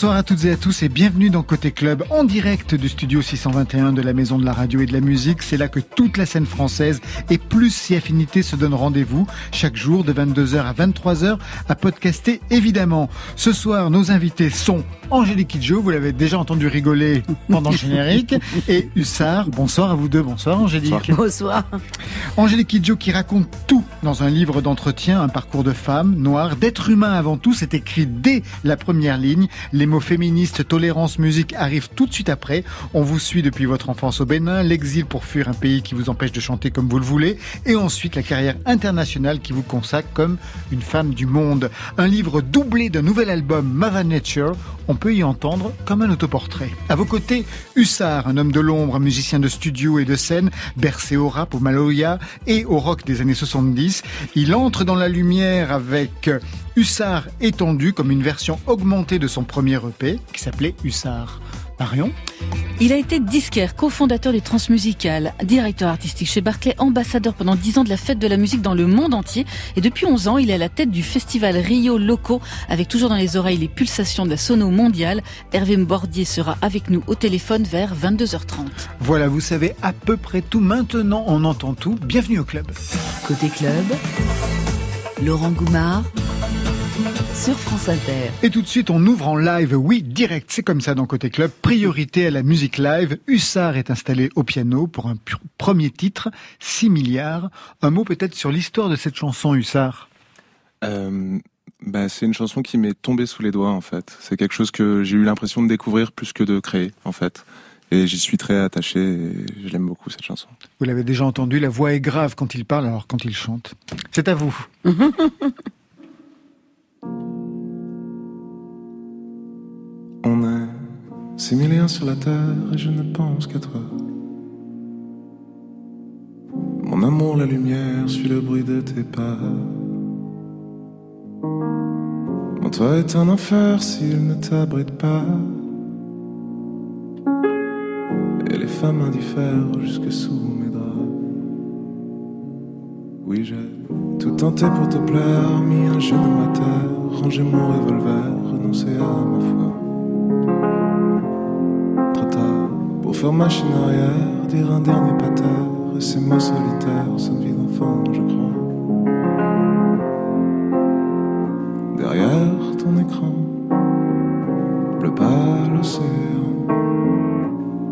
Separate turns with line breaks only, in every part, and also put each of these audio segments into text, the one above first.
Bonsoir à toutes et à tous et bienvenue dans Côté Club en direct du studio 621 de la Maison de la Radio et de la Musique. C'est là que toute la scène française et plus si affinité se donnent rendez-vous chaque jour de 22h à 23h à podcaster évidemment. Ce soir, nos invités sont Angélique Kidjo, vous l'avez déjà entendu rigoler pendant le générique, et Hussard. Bonsoir à vous deux, bonsoir Angélique.
Bonsoir.
Angélique Kidjo qui raconte tout dans un livre d'entretien, un parcours de femme, noire, d'être humain avant tout, c'est écrit dès la première ligne. Les mots féministes, tolérance, musique arrivent tout de suite après. On vous suit depuis votre enfance au Bénin, l'exil pour fuir un pays qui vous empêche de chanter comme vous le voulez, et ensuite la carrière internationale qui vous consacre comme une femme du monde. Un livre doublé d'un nouvel album, Mother Nature. On peut y entendre comme un autoportrait. À vos côtés, Hussard, un homme de l'ombre, un musicien de studio et de scène, bercé au rap, au maloya et au rock des années 70. Il entre dans la lumière avec Hussard étendu comme une version augmentée de son premier EP qui s'appelait Hussard. Marion
Il a été disquaire, cofondateur des Transmusicales, directeur artistique chez Barclay, ambassadeur pendant 10 ans de la fête de la musique dans le monde entier. Et depuis 11 ans, il est à la tête du festival Rio Loco, avec toujours dans les oreilles les pulsations de la sono mondiale. Hervé Bordier sera avec nous au téléphone vers 22h30.
Voilà, vous savez à peu près tout. Maintenant, on entend tout. Bienvenue au club.
Côté club, Laurent Goumard sur France Inter.
Et tout de suite, on ouvre en live, oui, direct, c'est comme ça dans Côté Club, priorité à la musique live. Hussard est installé au piano pour un premier titre, 6 milliards. Un mot peut-être sur l'histoire de cette chanson, Hussard
euh, bah, C'est une chanson qui m'est tombée sous les doigts, en fait. C'est quelque chose que j'ai eu l'impression de découvrir plus que de créer, en fait. Et j'y suis très attaché et je l'aime beaucoup cette chanson.
Vous l'avez déjà entendu, la voix est grave quand il parle alors quand il chante. C'est à vous.
On est six millions sur la terre et je ne pense qu'à toi. Mon amour, la lumière, suit le bruit de tes pas. Mon toit est un enfer s'il ne t'abrite pas. Et les femmes indiffèrent jusque sous mes draps. Oui, j'ai tout tenté pour te plaire, mis un genou à terre, rangé mon revolver, renoncé à ma foi. Pour faire machine arrière, dire un dernier pater, et ces mots solitaires, une vie d'enfant, je crois. Derrière ton écran, bleu pâle océan,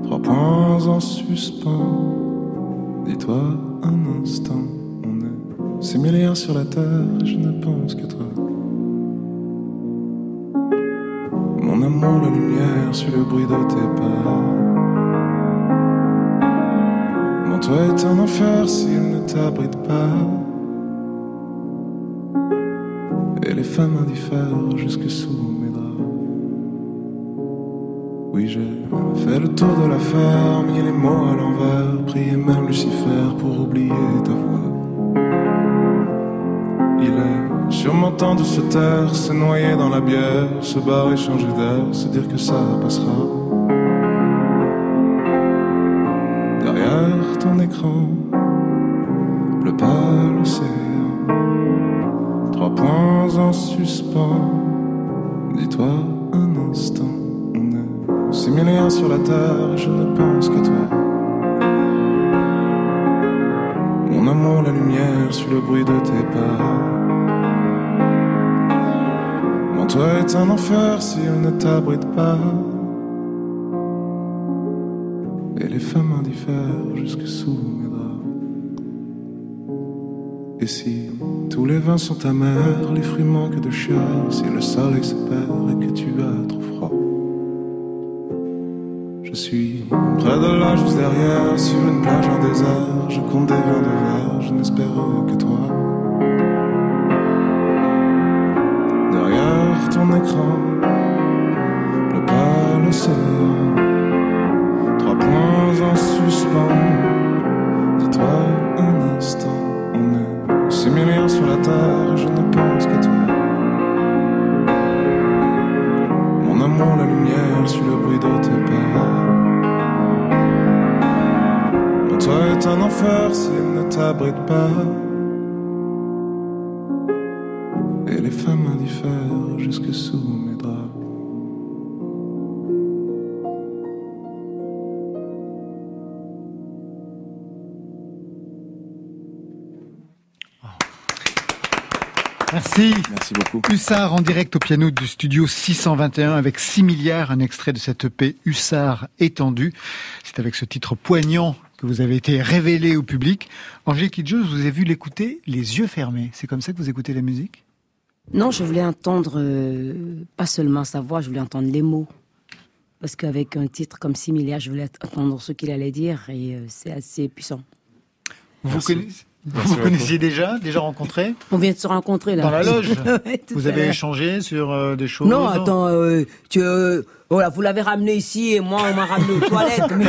trois points en suspens. Dis-toi un instant, on est six milliards sur la terre, je ne pense que toi. Mon amour, la lumière, suit le bruit de tes pas. Toi est un enfer s'il ne t'abrite pas. Et les femmes indiffèrent jusque sous mes draps. Oui, j'ai fait le tour de la ferme, mis les mots à l'envers, prié même Lucifer pour oublier ta voix. Temps de se taire, se noyer dans la bière, se barrer, changer d'air, se dire que ça passera. ton écran, bleu pâle océan, trois points en suspens. Dis-toi un instant, on est six sur la terre, je ne pense qu'à toi. Mon amour, la lumière, suit le bruit de tes pas. Toit est un enfer s'il ne t'abrite pas. les femmes indiffèrent jusque sous mes draps. Et si tous les vins sont amers, les fruits manquent de chair, si le soleil se perd et que tu as trop froid. Je suis près de là, juste derrière, sur une plage en désert. Je compte des verres de verre, je n'espère que toi. Ton écran, le pâle océan jusque sous mes draps. Ah.
Merci.
Merci beaucoup.
Hussard en direct au piano du studio 621 avec 6 milliards, un extrait de cette EP Hussard étendue. C'est avec ce titre poignant que vous avez été révélé au public. Angélique Kidjo, je vous ai vu l'écouter les yeux fermés. C'est comme ça que vous écoutez la musique?
Non, je voulais entendre euh, pas seulement sa voix, je voulais entendre les mots. Parce qu'avec un titre comme Similaire, je voulais entendre ce qu'il allait dire et euh, c'est assez puissant.
Vous,
Merci.
connaissez- vous
beaucoup.
connaissiez déjà, déjà rencontré?
On vient de se rencontrer là.
dans la loge?
Ouais,
Vous avez échangé sur euh, des choses?
Non, attends, euh, tu, euh, voilà, vous l'avez ramené ici et moi on m'a ramené aux toilettes. Mais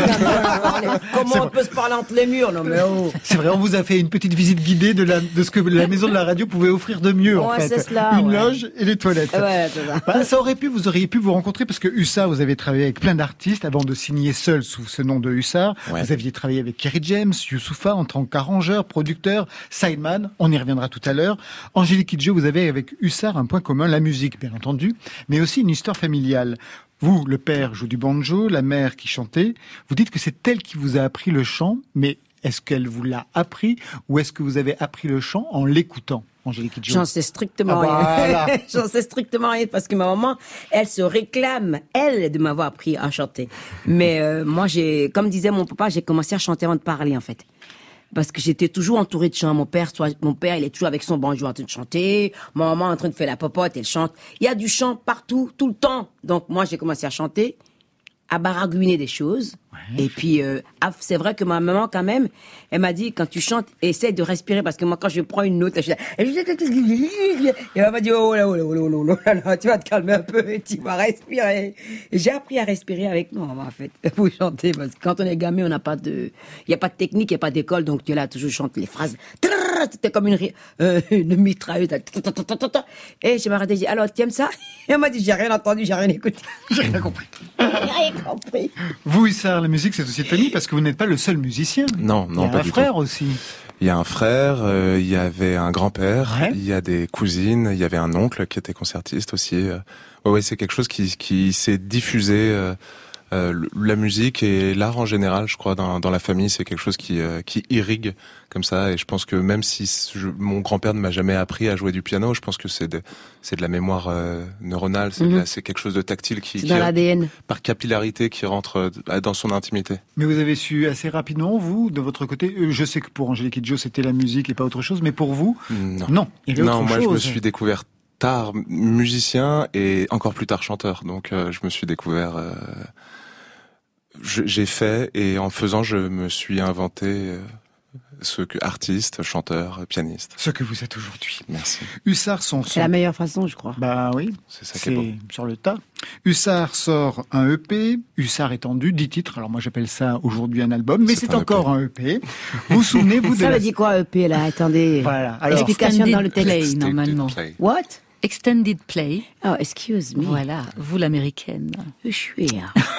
comment on peut se parler entre les murs? Non mais oh.
C'est vrai, on vous a fait une petite visite guidée de, la, de ce que la maison de la radio pouvait offrir de mieux, en
Ouais,
fait.
c'est cela,
Une
ouais.
loge et les toilettes.
Ouais, ça.
Bah, ça aurait pu, vous auriez pu vous rencontrer parce que Hussard, vous avez travaillé avec plein d'artistes avant de signer seul sous ce nom de Hussard.
Ouais.
Vous aviez travaillé avec Kerry James, Youssoufa en tant qu'arrangeur, producteur, sideman. On y reviendra tout à l'heure. Angélique Kidjo, vous avez avec Hussard un point commun, la musique, bien entendu, mais aussi une histoire familiale. Vous, le père joue du banjo, la mère qui chantait. Vous dites que c'est elle qui vous a appris le chant, mais est-ce qu'elle vous l'a appris ou est-ce que vous avez appris le chant en l'écoutant, Angélique
J'en sais strictement
Ah,
rien.
voilà.
J'en sais strictement rien parce que ma maman, elle se réclame, elle, de m'avoir appris à chanter. Mais euh, moi, j'ai, comme disait mon papa, j'ai commencé à chanter avant de parler, en fait. Parce que j'étais toujours entourée de chants. Mon père, soit, mon père, il est toujours avec son banjo en train de chanter. Ma maman en train de faire la popote, elle chante. Il y a du chant partout, tout le temps. Donc moi, j'ai commencé à chanter, à baragouiner des choses. Et puis, euh, ah, c'est vrai que ma maman, quand même, elle m'a dit, quand tu chantes, essaie de respirer, parce que moi, quand je prends une note, je suis là, et elle m'a dit, oh là, oh là, oh là, oh là, oh là, là, tu vas te calmer un peu, tu vas respirer. Et j'ai appris à respirer avec moi, en fait, pour chanter, parce que quand on est gamin, on n'a pas de, il n'y a pas de technique, il n'y a pas d'école, donc tu es là, toujours chantes les phrases. C'était comme une, euh, une mitrailleuse. Et je m'arrêtais, j'ai dit, alors, tu aimes ça? Et elle m'a dit, j'ai rien entendu, j'ai rien écouté.
J'ai rien compris.
J'ai rien compris.
Vous, Hussard, la musique, c'est aussi de famille parce que vous n'êtes pas le seul musicien.
Non,
Il y
non,
a
pas
un
du
frère
tout.
aussi.
Il y a un frère, euh, il y avait un grand-père,
Ouais.
il y a des cousines, il y avait un oncle qui était concertiste aussi. euh. Ouais, ouais, c'est quelque chose qui, qui s'est diffusé. euh, la musique et l'art en général, je crois, dans, dans la famille, c'est quelque chose qui, euh, qui irrigue comme ça. Et je pense que même si je- mon grand-père ne m'a jamais appris à jouer du piano, je pense que c'est de, c'est de la mémoire euh, neuronale, c'est de la- c'est quelque chose de tactile qui, qui
dans l'ADN.
par capillarité qui rentre euh, dans son intimité.
Mais vous avez su assez rapidement, vous, de votre côté. euh, Je sais que pour Angélique Kidjo, c'était la musique et pas autre chose, mais pour vous,
Non.
non. Il y avait
Non,
autre
moi
chose.
je me suis découvert tard musicien et encore plus tard chanteur. Donc euh, je me suis découvert. euh, J'ai fait et en faisant, je me suis inventé euh, ce que artiste, chanteur, pianiste.
Ce que vous êtes aujourd'hui.
Merci.
Hussard, son
C'est
son.
la meilleure façon, je crois.
Bah oui,
C'est ça qui est beau.
c'est sur le tas. Hussard sort un EP, Hussard étendu, 10 titres. Alors moi j'appelle ça aujourd'hui un album, mais
C'est un
encore un EP. Vous vous souvenez-vous de
Ça
la...
veut dire quoi, EP, là? Attendez.
Voilà. Alors,
Explication dans le texte.
normalement.
What?
Extended play.
Oh, excuse me.
Voilà, vous l'américaine.
Je suis.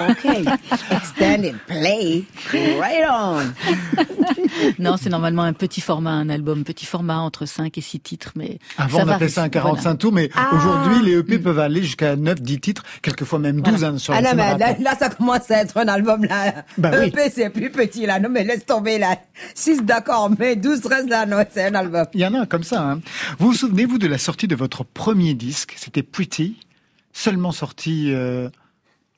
OK. Extended play. Right on.
Non, c'est normalement un petit format, un album petit format entre 5 et 6 titres, mais
Avant,
ça
on appelait ça un 45
Voilà.
tours, mais
Ah.
aujourd'hui, les EP peuvent aller jusqu'à 9, 10 titres, quelquefois même 12 hein, sur
Ah non, mais là, ça commence à être un album, là.
Bah oui.
EP, c'est plus petit, là. Non, mais laisse tomber, là. 6, d'accord, mais 12, 13, là, non, c'est un album.
Il y en a comme ça. Hein. Vous vous souvenez-vous de la sortie de votre premier disque C'était Pretty, seulement sorti euh,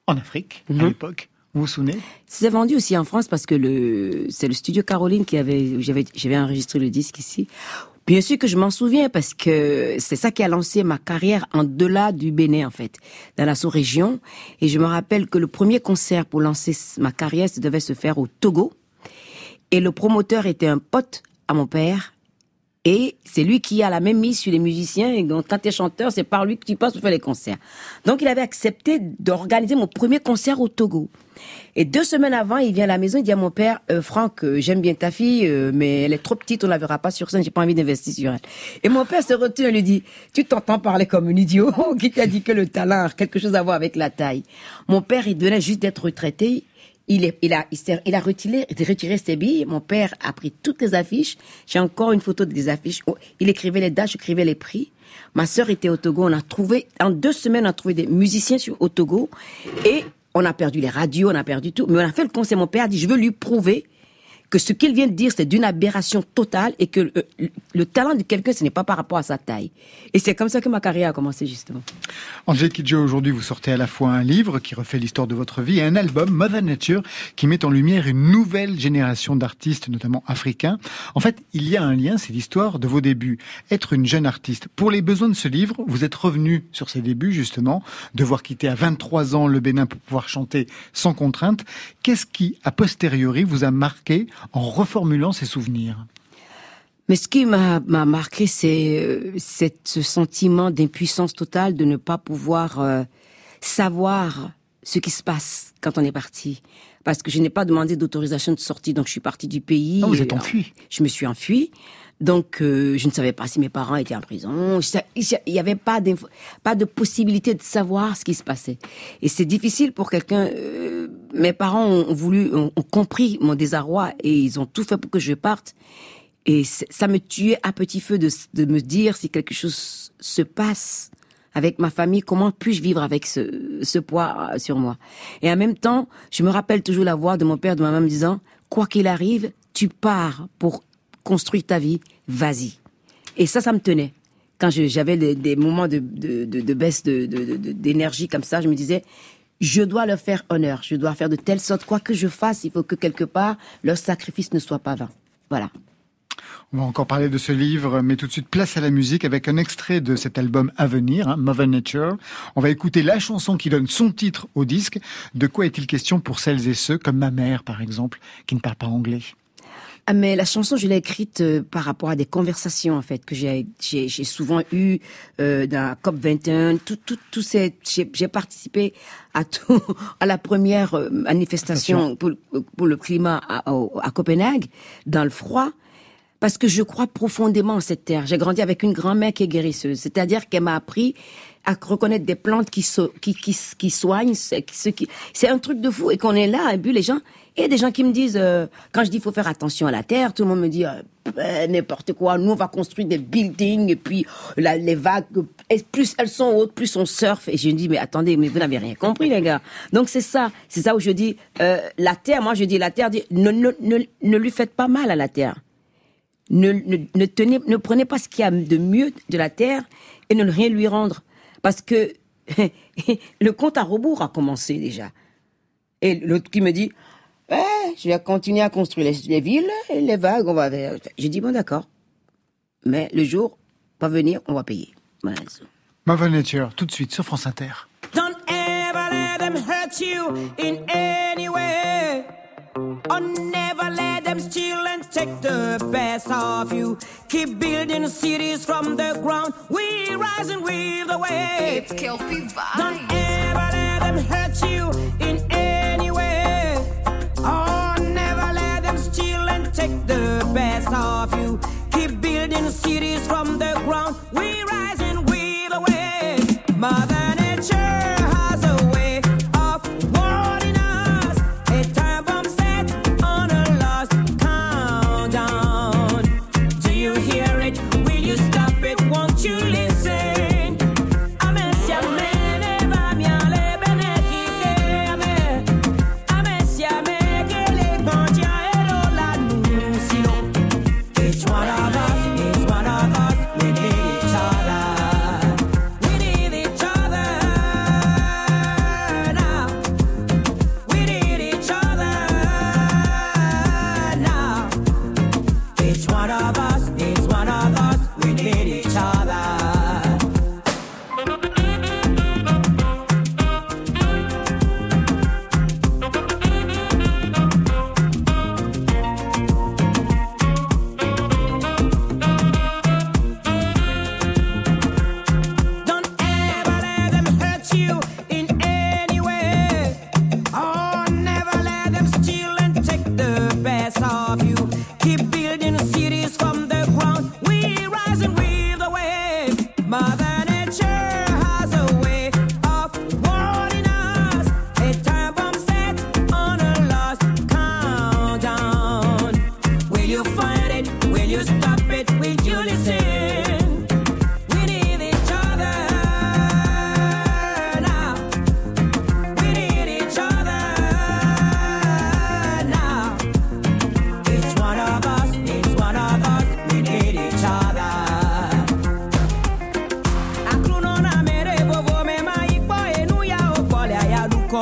en Afrique à
Mhm.
l'époque. Vous vous souvenez?
C'est vendu aussi en France parce que le, c'est le studio Caroline qui avait, où j'avais, j'avais enregistré le disque ici. Bien sûr que je m'en souviens parce que c'est ça qui a lancé ma carrière en delà du Bénin, en fait, dans la sous-région. Et je me rappelle que le premier concert pour lancer ma carrière, ça devait se faire au Togo. Et le promoteur était un pote à mon père. Et c'est lui qui a la même mise sur les musiciens. Et donc, quand tu es chanteur, c'est par lui que tu passes pour faire les concerts. Donc, il avait accepté d'organiser mon premier concert au Togo. Et deux semaines avant, il vient à la maison, il dit à mon père, euh, Franck, euh, j'aime bien ta fille, euh, mais elle est trop petite, on la verra pas sur scène, j'ai pas envie d'investir sur elle. Et mon père se retourne et lui dit, tu t'entends parler comme un idiot, qui t'a dit que le talent a quelque chose à voir avec la taille. Mon père, il venait juste d'être retraité, il, a, il, a retiré, ses billes. Mon père a pris toutes les affiches. J'ai encore une photo des affiches. Oh, Il écrivait les dates, j'écrivais les prix. Ma sœur était au Togo. On a trouvé, en deux semaines, on a trouvé des musiciens sur, au Togo. Et on a perdu les radios, on a perdu tout. Mais on a fait le concert. Mon père a dit, je veux lui prouver que ce qu'il vient de dire, c'est d'une aberration totale et que le, le talent de quelqu'un, ce n'est pas par rapport à sa taille. Et c'est comme ça que ma carrière a commencé, justement.
Angèle Kidjo, aujourd'hui, vous sortez à la fois un livre qui refait l'histoire de votre vie et un album, Mother Nature, qui met en lumière une nouvelle génération d'artistes, notamment africains. En fait, il y a un lien, c'est l'histoire de vos débuts. Être une jeune artiste. Pour les besoins de ce livre, vous êtes revenu sur ces débuts, justement, devoir quitter à 23 ans le Bénin pour pouvoir chanter sans contrainte. Qu'est-ce qui, a posteriori, vous a marqué en reformulant ces souvenirs
mais ce qui m'a marqué, c'est euh, ce sentiment d'impuissance totale de ne pas pouvoir euh, savoir ce qui se passe quand on est parti. Parce que je n'ai pas demandé d'autorisation de sortie, donc je suis partie du pays.
Oh, vous êtes enfui.
Je me suis enfuie. Donc, euh, je ne savais pas si mes parents étaient en prison. Il n'y avait pas, pas de possibilité de savoir ce qui se passait. Et c'est difficile pour quelqu'un. Euh, mes parents ont voulu, ont, compris mon désarroi et ils ont tout fait pour que je parte. Et ça me tuait à petit feu de, de me dire si quelque chose se passe avec ma famille, comment puis-je vivre avec ce, ce poids euh, sur moi? Et en même temps, je me rappelle toujours la voix de mon père, de ma maman me disant, quoi qu'il arrive, tu pars pour construire ta vie, vas-y. Et ça, ça me tenait. Quand j'avais des, moments de, de, de, de baisse d'énergie comme ça, je me disais, je dois leur faire honneur, je dois faire de telle sorte, quoi que je fasse, il faut que quelque part, leur sacrifice ne soit pas vain. Voilà.
On va encore parler de ce livre, mais tout de suite place à la musique avec un extrait de cet album à venir, hein, Mother Nature. On va écouter la chanson qui donne son titre au disque. De quoi est-il question pour celles et ceux, comme ma mère par exemple, qui ne parle pas anglais?
Ah, mais la chanson, je l'ai écrite euh, par rapport à des conversations en fait que j'ai j'ai, souvent eues euh, dans la COP 21. Tout tout tout ces j'ai, participé à tout à la première euh, manifestation pour, pour le climat à, à Copenhague dans le froid parce que je crois profondément en cette terre. J'ai grandi avec une grand-mère qui est guérisseuse, c'est-à-dire qu'elle m'a appris à reconnaître des plantes qui, qui, qui, qui soignent, c'est un truc de fou et qu'on est là et puis les gens a des gens qui me disent, euh, quand je dis faut faire attention à la terre, tout le monde me dit euh, n'importe quoi. Nous on va construire des buildings et puis les vagues, plus elles sont hautes, plus on surfe. Et je me dis mais attendez, mais vous n'avez rien compris les gars. Donc c'est ça, c'est ça où je dis euh, la terre. Moi je dis la terre, ne, ne, ne, ne lui faites pas mal à la terre. Ne, ne, ne prenez pas ce qu'il y a de mieux de la terre et ne rien lui rendre. Parce que le compte à rebours a commencé déjà. Et l'autre qui me dit, eh, je vais continuer à construire les, villes et les vagues, on va J'ai dit, bon, d'accord. Mais le jour va venir, on va payer. Voilà.
Mother Nature, tout de suite sur France Inter.
Don't ever let them hurt you in any way. Or never let them steal and take the best of you. Keep building cities from the ground. We rise and weave the way.
It's Kelpie Vibes.
Don't ever let them hurt you in any way. Of you. Keep building cities from the ground. We rise and weave the way. Mother
Mother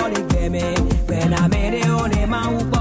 all he gave me. When I made it on my own.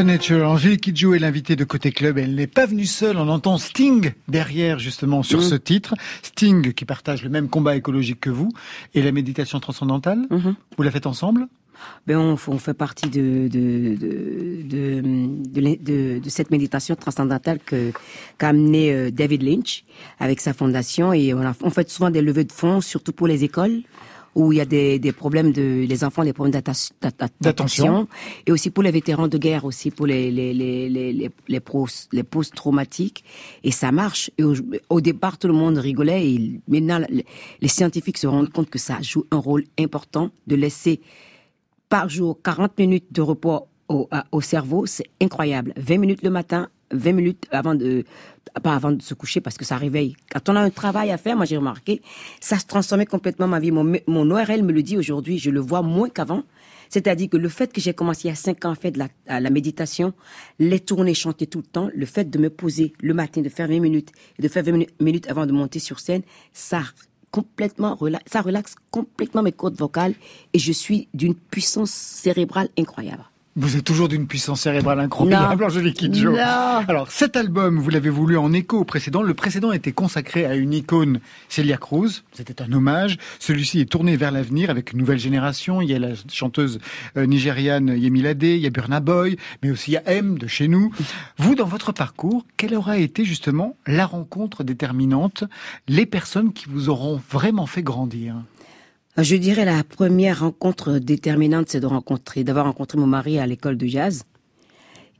Nature, Angélique Kidjo est l'invitée de Côté Club. Elle n'est pas venue seule. On entend Sting derrière, justement, sur
Mm.
ce titre. Sting, qui partage le même combat écologique que vous. Et la méditation transcendantale,
Mhm.
vous la faites ensemble?
Ben on, on fait partie de de de de, de, l'in- de- de cette méditation transcendantale que qu'a amené euh, David Lynch avec sa fondation et on, a, on fait souvent des levées de fonds surtout pour les écoles où il y a des, des problèmes de les enfants des problèmes
D'attention.
et aussi pour les vétérans de guerre aussi pour les les les les les les, pros- les post traumatiques et ça marche. Et au, au départ tout le monde rigolait. Et maintenant les, les scientifiques se rendent compte que ça joue un rôle important de laisser par jour 40 minutes de repos au, au cerveau, c'est incroyable. 20 minutes le matin, 20 minutes avant de pas avant de se coucher parce que ça réveille. Quand on a un travail à faire, moi j'ai remarqué, ça se transformait complètement ma vie. Mon, mon ORL me le dit aujourd'hui, je le vois moins qu'avant. C'est-à-dire que le fait que j'ai commencé a 5 ans à faire de la, à la méditation, les tournées, chanter tout le temps, le fait de me poser le matin, de faire 20 minutes et de faire 20 minu- minutes avant de monter sur scène, ça complètement ça relaxe complètement mes cordes vocales et je suis d'une puissance cérébrale incroyable.
Vous êtes toujours d'une puissance cérébrale incroyable. Angélique Kidjo. Alors, cet album, vous l'avez voulu en écho au précédent. Le précédent était consacré à une icône, Celia Cruz. C'était un hommage. Celui-ci est tourné vers l'avenir avec une nouvelle génération. Il y a la chanteuse euh, nigériane Yemi Lade, il y a Burna Boy, mais aussi il y a M de chez nous. Vous, dans votre parcours, quelle aura été justement la rencontre déterminante, les personnes qui vous auront vraiment fait grandir?
Je dirais la première rencontre déterminante, c'est de rencontrer, d'avoir rencontré mon mari à l'école de jazz.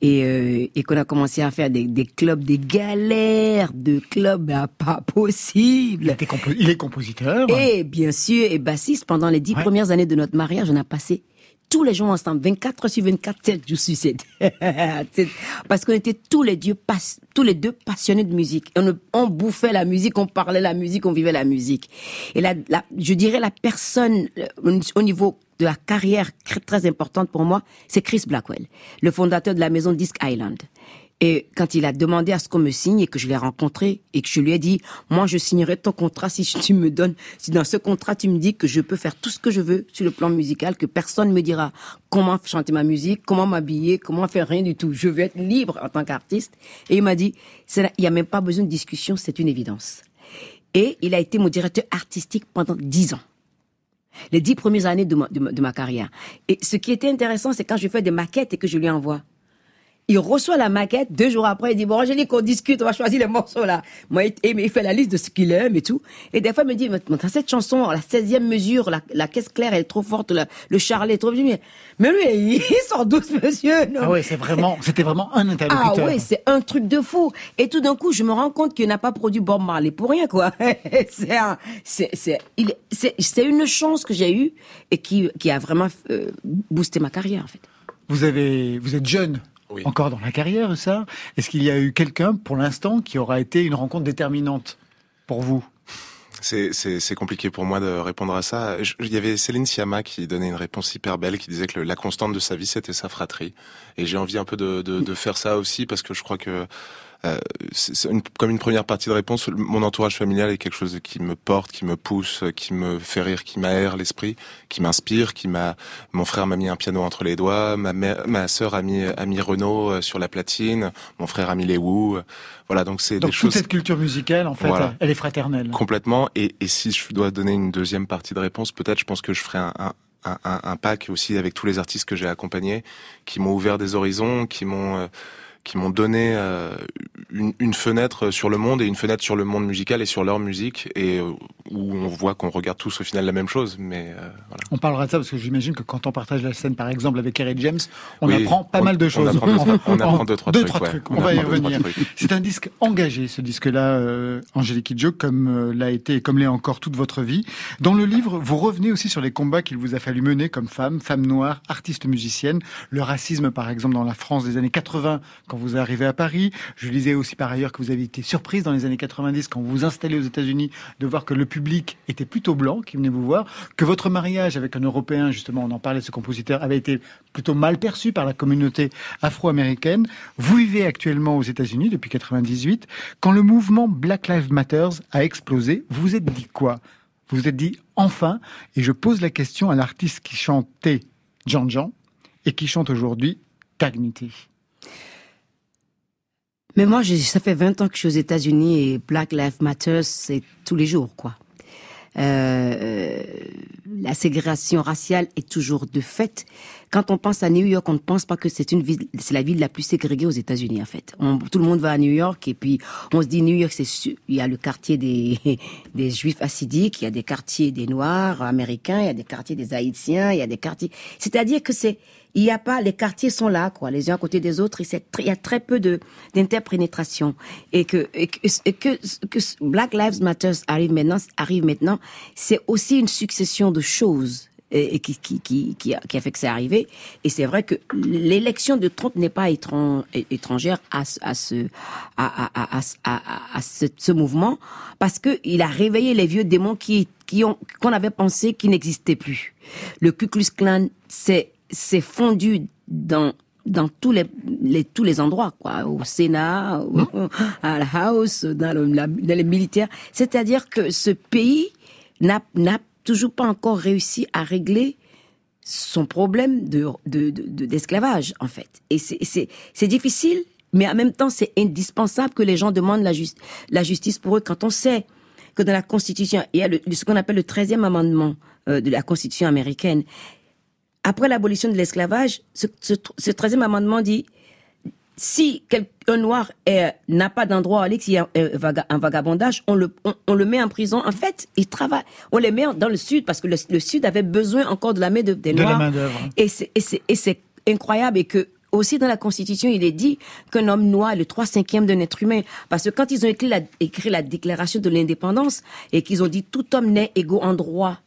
Et, euh, et qu'on a commencé à faire des, des clubs, des galères de clubs, ah, pas possible.
compo- il est compositeur.
Et bien sûr, et bassiste, pendant les dix
Ouais.
premières années de notre mariage, on a passé tous les jours ensemble, 24 sur 24, 7 jours sur 7. C'est- Parce qu'on était tous les, deux passionnés de musique. On, bouffait la musique, on parlait la musique, on vivait la musique. Et la, la- je dirais la personne au niveau de la carrière très importante pour moi, c'est Chris Blackwell, le fondateur de la maison Disc Island. Et quand il a demandé à ce qu'on me signe et que je l'ai rencontré et que je lui ai dit, moi, je signerai ton contrat si tu me donnes, si dans ce contrat tu me dis que je peux faire tout ce que je veux sur le plan musical, que personne ne me dira comment chanter ma musique, comment m'habiller, comment faire rien du tout. Je veux être libre en tant qu'artiste. Et il m'a dit, il n'y a même pas besoin de discussion, c'est une évidence. Et il a été mon directeur artistique pendant dix ans les dix premières années de ma, de ma carrière. Et ce qui était intéressant, c'est quand je fais des maquettes et que je lui envoie. Il reçoit la maquette, deux jours après, il dit, bon, Angélique, on discute, on va choisir les morceaux, là. Moi, il, il fait la liste de ce qu'il aime et tout. Et des fois, il me dit, cette chanson, la 16e mesure, la, la caisse claire, elle est trop forte, la- le charlet est trop... Mais, mais lui, il sort douce, monsieur. non.
Ah ouais, c'est vraiment, c'était vraiment un
Ah
interlocuteur.
oui, c'est un truc de fou. Et tout d'un coup, je me rends compte qu'il n'a pas produit Bob Marley pour rien, quoi. c'est un- c'est, c'est, il, est- c'est, c'est une chance que j'ai eue et qui, qui a vraiment euh, boosté ma carrière, en fait.
Vous avez, vous êtes jeune.
Oui.
Encore dans la carrière, ça Est-ce qu'il y a eu quelqu'un, pour l'instant, qui aura été une rencontre déterminante pour vous?
C'est, compliqué pour moi de répondre à ça. Il y avait Céline Sciamma qui donnait une réponse hyper belle, qui disait que le- la constante de sa vie, c'était sa fratrie. Et j'ai envie un peu de, de, de faire ça aussi, parce que je crois que euh, c'est une- comme une première partie de réponse, mon entourage familial est quelque chose qui me porte, qui me pousse, qui me fait rire, qui m'aère l'esprit, qui m'inspire, qui m'a. Mon frère m'a mis un piano entre les doigts, ma mère, ma sœur a mis a mis Renault euh, sur la platine, mon frère a mis les Wu. Voilà, donc c'est
Donc
des
toute
choses
cette culture musicale, en fait,
Voilà.
elle est fraternelle.
complètement. Et, et si je dois donner une deuxième partie de réponse, peut-être, je pense que je ferai un, un, un, un- un pack aussi avec tous les artistes que j'ai accompagnés, qui m'ont ouvert des horizons, qui m'ont euh, qui m'ont donné euh, une, une fenêtre sur le monde et une fenêtre sur le monde musical et sur leur musique et euh, où on voit qu'on regarde tous au final la même chose mais euh, voilà.
On parlera de ça parce que j'imagine que quand on partage la scène, par exemple, avec Kerry James, on
Oui,
apprend pas
on-
mal de
on
choses.
apprend deux- on apprend deux, trois trucs, ouais.
On,
On
va y
deux, trois
revenir.
trucs.
C'est un disque engagé, ce disque-là, Angélique Kidjo, comme l'a été et comme l'est encore toute votre vie. Dans le livre, vous revenez aussi sur les combats qu'il vous a fallu mener comme femme, femme noire, artiste musicienne. Le racisme, par exemple, dans la France des années 80, quand vous arrivez à Paris. Je lisais aussi par ailleurs que vous avez été surprise dans les années 90, quand vous vous installez aux États-Unis, de voir que le public était plutôt blanc, qui venait vous voir, que votre mariage avec un Européen, justement, on en parlait, ce compositeur, avait été plutôt mal perçu par la communauté afro-américaine. Vous vivez actuellement aux États-Unis depuis 98. Quand le mouvement Black Lives Matter a explosé, vous vous êtes dit quoi? Vous vous êtes dit enfin, et je pose la question à l'artiste qui chantait Jean Jean et qui chante aujourd'hui Tagnity.
Mais moi, je- ça fait 20 ans que je suis aux États-Unis et Black Lives Matter, c'est tous les jours, quoi. Euh, la ségrégation raciale est toujours de fait. Quand on pense à New York, on ne pense pas que c'est une ville, c'est la ville la plus ségrégée aux États-Unis en fait. Tout le monde va à New York et puis on se dit New York, c'est il y a le quartier des des Juifs hassidiques, il y a des quartiers des Noirs américains, il y a des quartiers des Haïtiens, il y a des quartiers. C'est-à-dire que c'est il y a pas les quartiers sont là quoi, les uns à côté des autres il y a très peu de d'interpénétration et que Black Lives Matter arrive maintenant arrive maintenant, c'est aussi une succession de choses qui, qui, qui, qui, a, fait que c'est arrivé. Et c'est vrai que l'élection de Trump n'est pas étrangère à, à, ce, à, à, à, à, ce, mouvement parce que il a réveillé les vieux démons qui, qui ont, qu'on avait pensé qu'ils n'existaient plus. Le Ku Klux Klan s'est, s'est fondu dans dans tous les, les tous les endroits quoi. Au Sénat au- à la House dans, le- la- dans les militaires. C'est-à-dire que ce pays n'a n'a toujours pas encore réussi à régler son problème de de- de- de- d'esclavage en fait. Et c'est c'est c'est difficile mais en même temps c'est indispensable que les gens demandent la, la justice pour eux. Quand on sait que dans la Constitution il y a le, ce qu'on appelle le 13e amendement euh, de la Constitution américaine après l'abolition de l'esclavage, ce, ce, ce 13e amendement dit si un noir n'a pas d'endroit où aller, s'il y a un, vaga- un vagabondage, on le, on, on le met en prison. En fait, il travaille. On les met dans le sud parce que le, le sud avait besoin encore de la main de, des
De la
noirs.
main-d'œuvre.
Et c'est, et incroyable et que aussi dans la Constitution, il est dit qu'un homme noir est le 3 cinquième d'un être humain. Parce que quand ils ont écrit la, écrit la déclaration de l'indépendance et qu'ils ont dit tout homme naît égaux en droit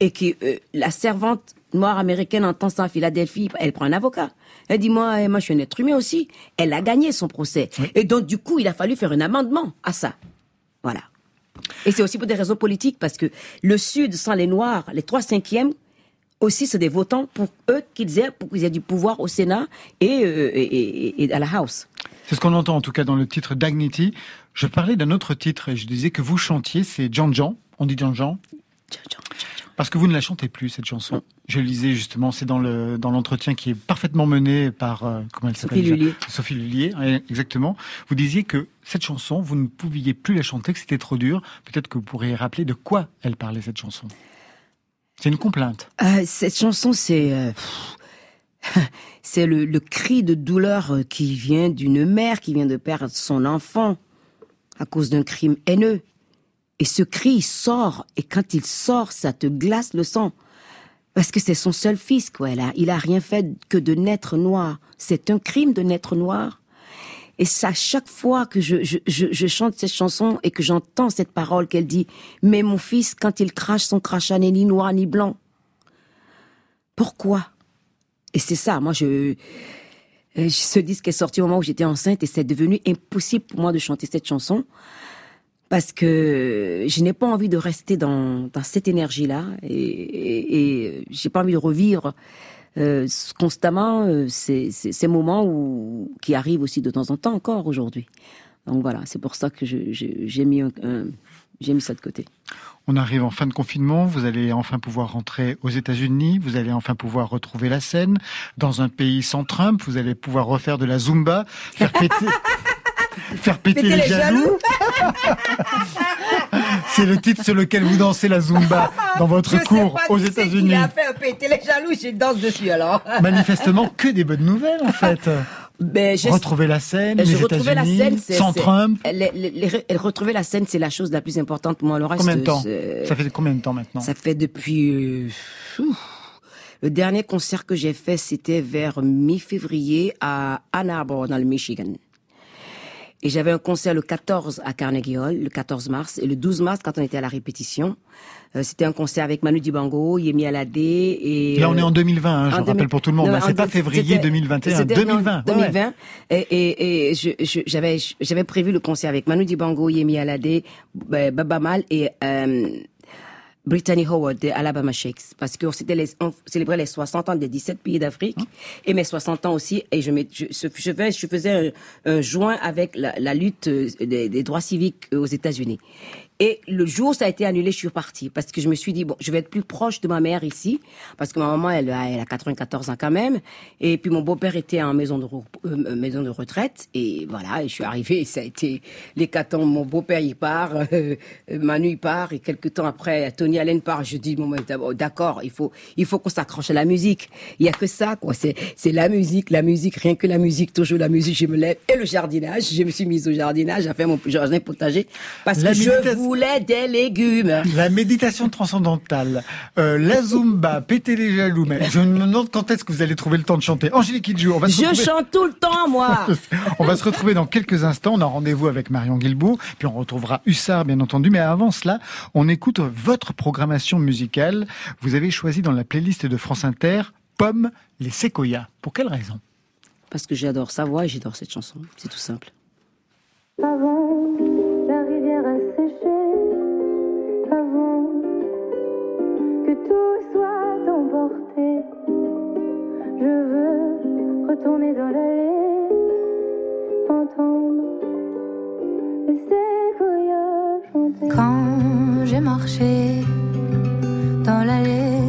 et que euh, la servante noire américaine entend ça à Philadelphie, elle prend un avocat. Elle dit moi, moi je suis un être humain aussi. Elle a gagné son procès. Et donc du coup, il a fallu faire un amendement à ça. Voilà. Et c'est aussi pour des raisons politiques parce que le Sud sans les Noirs, les trois cinquièmes aussi c'est des votants pour eux qu'ils aient pour qu'ils aient du pouvoir au Sénat et, euh, et, et- et à la House.
C'est ce qu'on entend en tout cas dans le titre Dignity. Je parlais d'un autre titre et je disais que vous chantiez, c'est Jean Jean. On dit Jean Jean parce que vous ne la chantez plus cette chanson. Je lisais justement, c'est dans le dans l'entretien qui est parfaitement mené par euh, comment elle s'appelle
Sophie Lullier.
Sophie Lullier, exactement. Vous disiez que cette chanson, vous ne pouviez plus la chanter, que c'était trop dur. Peut-être que vous pourriez rappeler de quoi elle parlait cette chanson. C'est une complainte.
Euh, cette chanson, c'est euh, c'est le, le cri de douleur qui vient d'une mère qui vient de perdre son enfant à cause d'un crime haineux. Et ce cri sort, et quand il sort, ça te glace le sang. Parce que c'est son seul fils, quoi. Il a, il a rien fait que de naître noir. C'est un crime de naître noir. Et ça, chaque fois que je, je, je, je chante cette chanson et que j'entends cette parole qu'elle dit, mais mon fils, quand il crache, son crachat n'est ni noir ni blanc. Pourquoi? Et c'est ça, moi, je, euh, ce disque est sorti au moment où j'étais enceinte et c'est devenu impossible pour moi de chanter cette chanson parce que je n'ai pas envie de rester dans, dans cette énergie-là et, et, et j'ai pas envie de revivre euh, constamment euh, ces, ces, ces moments où, qui arrivent aussi de temps en temps encore aujourd'hui. Donc voilà, c'est pour ça que j'ai mis, mis ça de côté.
On arrive en fin de confinement, vous allez enfin pouvoir rentrer aux États-Unis, vous allez enfin pouvoir retrouver la scène dans un pays sans Trump, vous allez pouvoir refaire de la zumba, faire péter, faire péter,
Péter
les,
les
jaloux. C'est le titre sur lequel vous dansez la zumba dans votre cours aux États-Unis.
fait péter les jaloux, je danse dessus alors.
Manifestement que des bonnes nouvelles en fait.
Ben, je-
Retrouver la scène,
Je
les
la scène,
sans Trump.
les- les- les- les- retrouver la scène, c'est la chose la plus importante pour moi. Le reste,
Combien de temps Ça fait combien de temps maintenant
Ça fait depuis. euh, ouf. le dernier concert que j'ai fait, c'était vers mi-février à Ann Arbor, dans le Michigan. Et j'avais un concert le 14 à Carnegie Hall, le 14 mars, et le 12 mars, quand on était à la répétition, euh, c'était un concert avec Manu Dibango, Yemi Alade et...
Là, on est en
euh,
2020, hein, je
en
rappelle
2000
pour tout le monde.
Non, en
c'est pas février
c'était-
2021,
c'était- non,
2020. ouais.
2020. Et, et, et je, je- j'avais, j'avais prévu le concert avec Manu Dibango, Yemi Alade, euh, Baba Mal et euh, Brittany Howard de Alabama Shakes. Parce qu'on c'était les, on célébrait les 60 ans des 17 pays d'Afrique et mes 60 ans aussi. Et je, je, je, je fais- je faisais un, un joint avec la, la lutte euh, des, des droits civiques aux États-Unis. Et le jour où ça a été annulé, je suis repartie parce que je me suis dit bon, je vais être plus proche de ma mère ici parce que ma maman elle a, elle a 94 ans quand même. Et puis mon beau-père était en maison de re- euh, maison de retraite et voilà. Et je suis arrivée. et Ça a été l'hécatombe. Mon beau-père il part, euh, euh, Manu il part et quelques temps après Tony Allen part. Je dis bon, ben, d'accord, il faut il faut qu'on s'accroche à la musique. Il y a que ça quoi. C'est c'est la musique, la musique, rien que la musique, toujours la musique. Je me lève et le jardinage. Je me suis mise au jardinage à faire mon jardin potager parce
La
que je
méditation-
voulais des légumes.
La méditation transcendantale, euh, la zumba, péter les jaloux. Mais je me demande quand est-ce que vous allez trouver le temps de chanter. Angélique Kidjo, on va se
Je
retrouver-
chante tout le temps, moi.
On va se retrouver dans quelques instants. On a rendez-vous avec Marion Guilbault, puis on retrouvera Hussard, bien entendu. Mais avant cela, on écoute votre programmation musicale. Vous avez choisi dans la playlist de France Inter Pomme, les séquoias. Pour quelle raison?
Parce que j'adore sa voix et j'adore cette chanson. C'est tout simple.
Je veux retourner dans l'allée. Entendre les séquoias chanter. Quand j'ai marché dans l'allée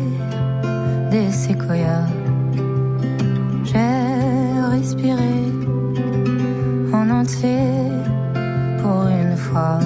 des séquoias, j'ai respiré en entier pour une fois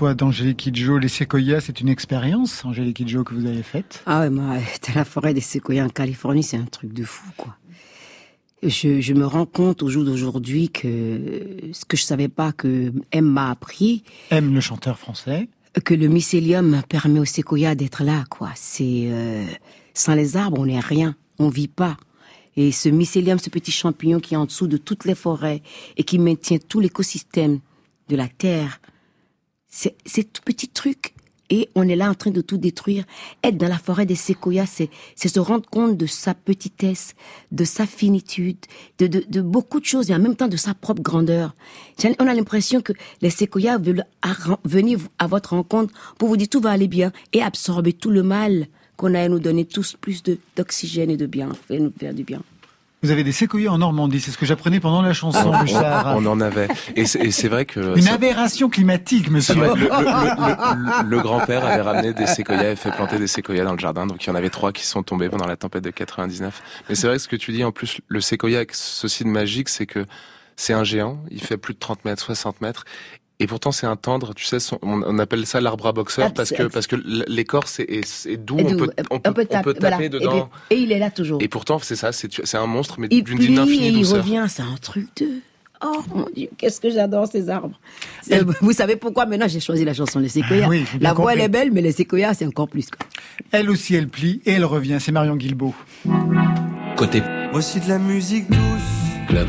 choix d'Angélique Kidjo, les séquoias, c'est une expérience, Angélique Kidjo, que vous avez faite?
Ah ouais, moi, dans la forêt des séquoias en Californie, c'est un truc de fou, quoi. Je, je me rends compte au jour d'aujourd'hui que ce que je savais pas que M m'a appris,
Aime le chanteur français.
que le mycélium permet aux séquoias d'être là, quoi. C'est euh, sans les arbres, on n'est rien, on vit pas. Et ce mycélium, ce petit champignon qui est en dessous de toutes les forêts et qui maintient tout l'écosystème de la terre, c'est tout petit truc. Et on est là en train de tout détruire. Être dans la forêt des séquoias, c'est c'est se rendre compte de sa petitesse, de sa finitude, de, de, beaucoup de choses et en même temps de sa propre grandeur. On a l'impression que les séquoias veulent venir à votre rencontre pour vous dire tout va aller bien et absorber tout le mal qu'on a à nous donner tous plus d'oxygène et de bien, et nous faire du bien.
Vous avez des séquoias en Normandie, c'est ce que j'apprenais pendant la chanson, Hussard.
On en avait. Et c'est et vrai que.
Une
ça-
aberration climatique, monsieur.
vrai, le, le- le- le- le grand-père avait ramené des séquoias, avait fait planter des séquoias dans le jardin, donc il y en avait trois qui sont tombés pendant la tempête de 99. Mais c'est vrai que ce que tu dis, en plus, le séquoia, ceci de magique, c'est que c'est un géant, il fait plus de 30 mètres, 60 mètres, Et pourtant, c'est un tendre, tu sais, son- on, appelle ça l'arbre à boxeur
Ah,
parce que parce que l'écorce est, est, est doux, on peut on peut, on peut taper
voilà. Et
dedans.
puis- Et, il est là toujours.
Et pourtant, c'est ça, c'est c'est un monstre, mais
il
d'une infinie
il
douceur.
revient, c'est un truc de... Oh mon Dieu, qu'est-ce que j'adore ces arbres. Vous savez pourquoi maintenant j'ai choisi la chanson Les Séquoias
Ah oui,
La voix elle est belle, mais les Séquoias c'est encore plus. quoi.
Elle aussi, elle plie et elle revient. C'est Marion Guilbeault.
Côté
Voici de la musique douce.
club.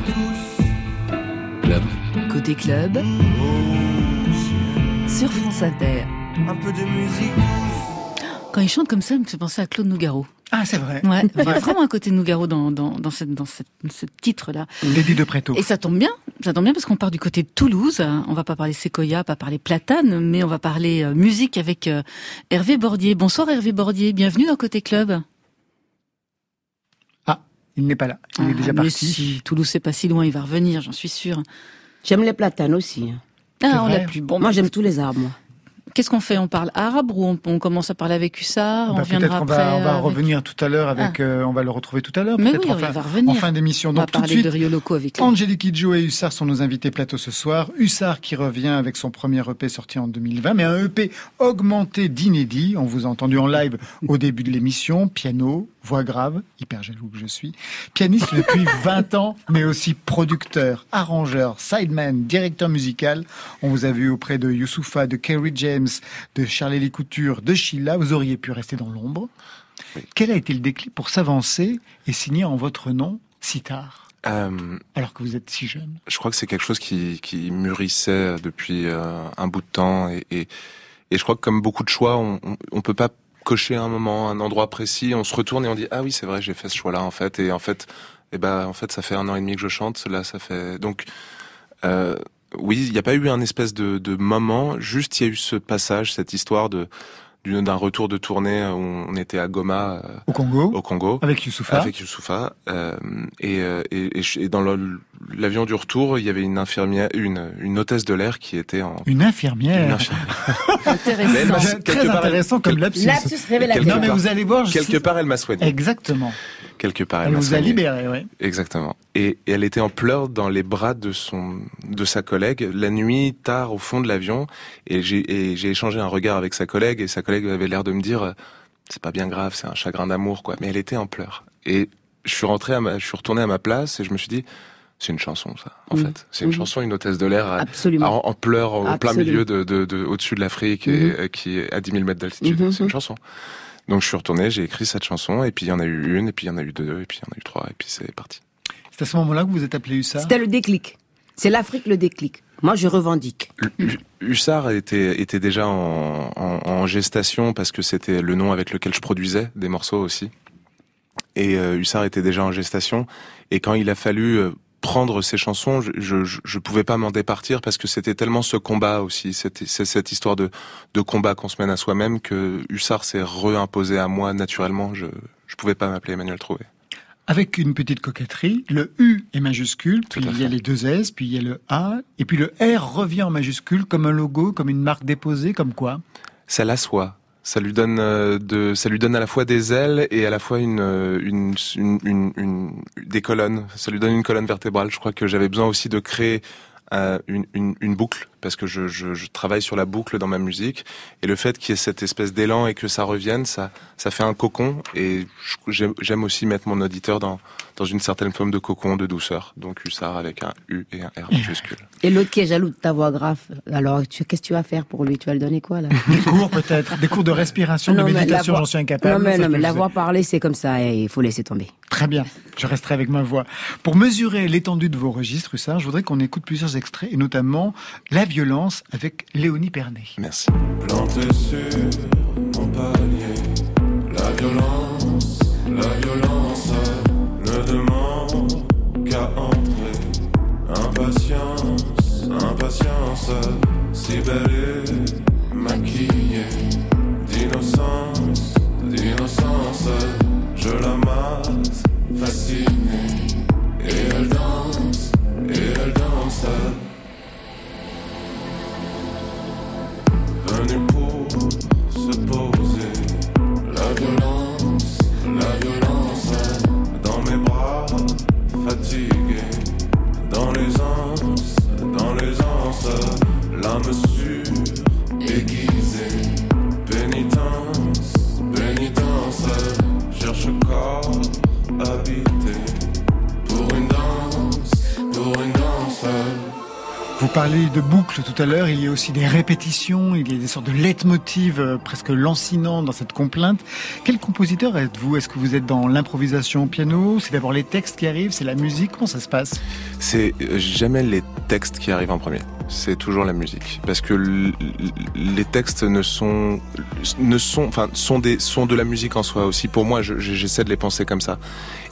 Club.
Côté club, sur France Inter.
Un peu de musique douce.
Quand il chante comme ça, il me fait penser à Claude Nougaro.
Ah, c'est vrai.
Ouais, il y a vraiment un côté Nougaro dans, dans, dans, cette, dans cette, ce titre-là.
Lady de Préto.
Et ça tombe bien, ça tombe bien parce qu'on part du côté de Toulouse. On va pas parler séquoia, pas parler platane, mais on va parler euh, musique avec euh, Hervé Bordier. Bonsoir Hervé Bordier, bienvenue dans Côté Club.
Ah, il n'est pas là. Il est
Ah,
déjà
mais
parti.
si, Toulouse c'est pas si loin, il va revenir, j'en suis sûre.
J'aime les platanes aussi.
Ah, on
vrai
l'a plus. Bon,
Moi j'aime tous les arbres. Moi.
qu'est-ce qu'on fait? On parle arabe ou on, on commence à parler avec Hussard? On
Bah,
reviendra
Peut-être qu'on
après.
va, on va
avec-
revenir tout à l'heure avec, euh, on va le retrouver tout à l'heure.
Mais
peut-être
oui, on
fin,
va revenir.
en fin d'émission.
On va
Donc tout de
parler
suite,
de Rio Loco avec lui.
Angélique Kidjo et Hussard sont nos invités plateau ce soir. Hussard qui revient avec son premier EP sorti en 2020, mais un EP augmenté d'inédits. On vous a entendu en live au début de l'émission. Piano, voix grave, hyper jaloux que je suis. Pianiste depuis 20 ans, mais aussi producteur, arrangeur, sideman, directeur musical. On vous a vu auprès de Youssoufa, de Kerry James, de Charlie Couture, de Sheila. Vous auriez pu rester dans l'ombre. Quel a été le déclic pour s'avancer et signer en votre nom si tard
Euh,
alors que vous êtes si jeune.
je crois que c'est quelque chose qui, qui mûrissait depuis euh, un bout de temps et, et, et je crois que comme beaucoup de choix, on, on peut pas cocher un moment, un endroit précis. On se retourne et on dit ah oui c'est vrai j'ai fait ce choix-là en fait et en fait eh ben en fait ça fait un an et demi que je chante là ça fait donc euh, oui il n'y a pas eu un espèce de, de moment juste il y a eu ce passage cette histoire de d'un retour de tournée où on était à Goma euh,
Au Congo,
au Congo
avec Youssoufa.
avec Youssoufa. Euh, et, euh, et, et, dans l'avion du retour, il y avait une infirmière, une, une hôtesse de l'air qui était en.
Une infirmière.
une infirmière.
Intéressant.
Très
part,
intéressant
elle-
comme lapsus.
Lapsus révélateur.
Non mais vous allez voir, je
Quelque part, elle m'a soigné.
Exactement.
Quelque part, elle,
Elle
m'a
vous a
soigné.
libéré, ouais.
Exactement. Et, et elle était en pleurs dans les bras de son, de sa collègue, la nuit, tard, au fond de l'avion. Et j'ai, et j'ai échangé un regard avec sa collègue, et sa collègue avait l'air de me dire, euh, c'est pas bien grave, c'est un chagrin d'amour, quoi. Mais elle était en pleurs. Et je suis rentré à ma, je suis retourné à ma place, et je me suis dit, c'est une chanson, ça, en
Mhm.
fait. C'est une
Mhm.
chanson, une hôtesse de l'air, en, en pleurs au plein milieu de, de, de au-dessus de l'Afrique et euh, qui est à 10 000 mètres d'altitude.
Mhm.
C'est une chanson. Donc je suis retourné, j'ai écrit cette chanson et puis il y en a eu une et puis il y en a eu deux et puis il y en a eu trois et puis c'est parti.
C'est à ce moment-là que vous vous êtes appelé Hussard?
C'était le déclic. C'est l'Afrique le déclic. Moi je revendique.
Hu- Hussard était, était déjà en, en, en gestation parce que c'était le nom avec lequel je produisais des morceaux aussi. Et euh, Hussard était déjà en gestation. Et quand il a fallu euh, prendre ces chansons, je, je, pouvais pas m'en départir parce que c'était tellement ce combat aussi, c'est cette histoire de, de combat qu'on se mène à soi-même que Hussard s'est réimposé à moi naturellement. Je je pouvais pas m'appeler Emmanuel Trouvé.
Avec une petite coquetterie, le U est majuscule, puis il y a les deux S, puis il y a le A, et puis le R revient en majuscule comme un logo, comme une marque déposée, comme quoi?
Ça l'assoit. Ça lui donne euh, de, ça lui donne à la fois des ailes et à la fois une, euh, une, une, une, une- des colonnes. Ça lui donne une colonne vertébrale. Je crois que j'avais besoin aussi de créer euh, une boucle parce que je, je, je travaille sur la boucle dans ma musique et le fait qu'il y ait cette espèce d'élan et que ça revienne, ça, ça fait un cocon et j'aime aussi mettre mon auditeur dans, dans une certaine forme de cocon, de douceur. Donc Hussard avec un U et un R majuscule.
Et l'autre qui est jaloux de ta voix grave. Alors qu'est-ce que tu vas faire pour lui? Tu vas lui donner quoi là?
Des cours peut-être, des cours de respiration, de
Non, la
méditation, j'en suis incapable.
Non mais, non, mais la voix parler c'est comme ça et il faut laisser tomber.
Très bien, je resterai avec ma voix. Pour mesurer l'étendue de vos registres, Hussard, je voudrais qu'on écoute plusieurs extraits, et notamment La violence avec Léonie Pernet.
Merci.
Planté sur mon palier, la violence, la violence ne demande qu'à entrer. Impatience, impatience, si belle et maquillée, d'innocence, d'innocence, je la mate, fascinée, et elle danse, et elle danse. Pénitence, pénitence, cherche corps habité
Vous parlez de boucles tout à l'heure, il y a aussi des répétitions, il y a des sortes de leitmotiv euh, presque lancinants dans cette complainte. Quel compositeur êtes-vous? Est-ce que vous êtes dans l'improvisation au piano? C'est d'abord les textes qui arrivent, c'est la musique Comment ça se passe?
C'est euh, jamais les textes qui arrivent en premier. C'est toujours la musique, parce que les textes ne sont ne sont enfin sont des sont de la musique en soi aussi. Pour moi, je- je- j'essaie de les penser comme ça.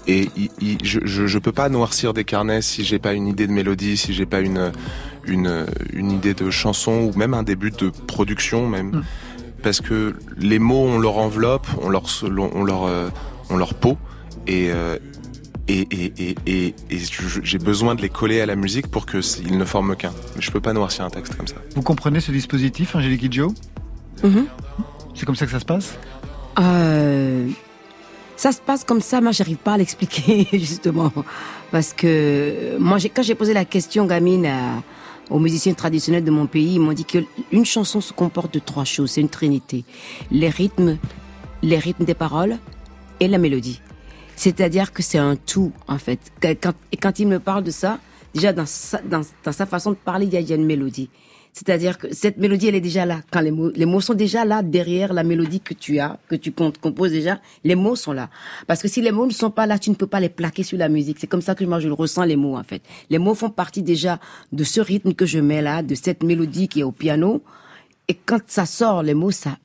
Et je, je je peux pas noircir des carnets si j'ai pas une idée de mélodie, si j'ai pas une une une idée de chanson ou même un début de production même.
Mm.
Parce que les mots ont leur enveloppe, ont leur on leur euh, ont leur peau et euh, et, et, et, et, j'ai besoin de les coller à la musique pour que s- ils ne forment qu'un. Mais je peux pas noircir un texte comme ça.
Vous comprenez ce dispositif, Angélique Kidjo?
Mhm.
C'est comme ça que ça se passe?
Euh, ça se passe comme ça, moi j'arrive pas à l'expliquer justement parce que moi quand j'ai posé la question gamine à- aux musiciens traditionnels de mon pays, ils m'ont dit que une chanson se comporte de trois choses, c'est une trinité les rythmes, les rythmes des paroles et la mélodie. C'est-à-dire que c'est un tout en fait. Quand- et quand ils me parlent de ça, déjà dans sa, dans, sa façon de parler, il y a, il y a une mélodie. C'est-à-dire que cette mélodie, elle est déjà là. Quand les mots, les mots sont déjà là derrière la mélodie que tu as, que tu composes déjà, les mots sont là. Parce que si les mots ne sont pas là, tu ne peux pas les plaquer sur la musique. C'est comme ça que moi je le ressens les mots en fait. Les mots font partie déjà de ce rythme que je mets là, de cette mélodie qui est au piano. Et quand ça sort, les mots, ça,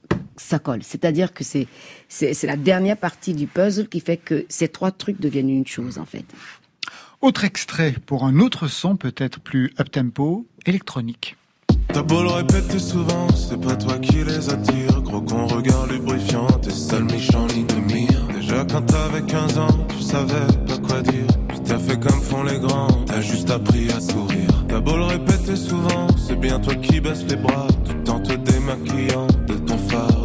ça colle. C'est-à-dire que c'est, c'est, c'est la dernière partie du puzzle qui fait que ces trois trucs deviennent une chose en fait.
Autre extrait pour un autre son peut-être plus up-tempo, électronique.
T'as beau le répéter souvent, c'est pas toi qui les attire. Gros con regard lubrifiant, tes sales méchants lignes de mire. Déjà quand t'avais 15 ans, tu savais pas quoi dire. Puis t'as fait comme font les grands, t'as juste appris à sourire. T'as beau le répéter souvent, c'est bien toi qui baisses les bras. Tu tentes démaquillant de ton phare,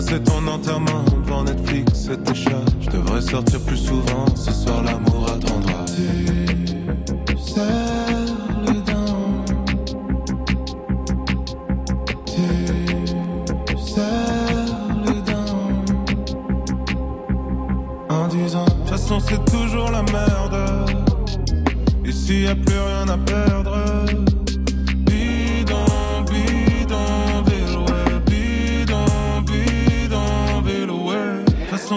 c'est ton enterrement devant Netflix et tes chats. Je devrais sortir plus souvent, ce soir l'amour attendra. C'est toujours la merde Ici y a plus rien à perdre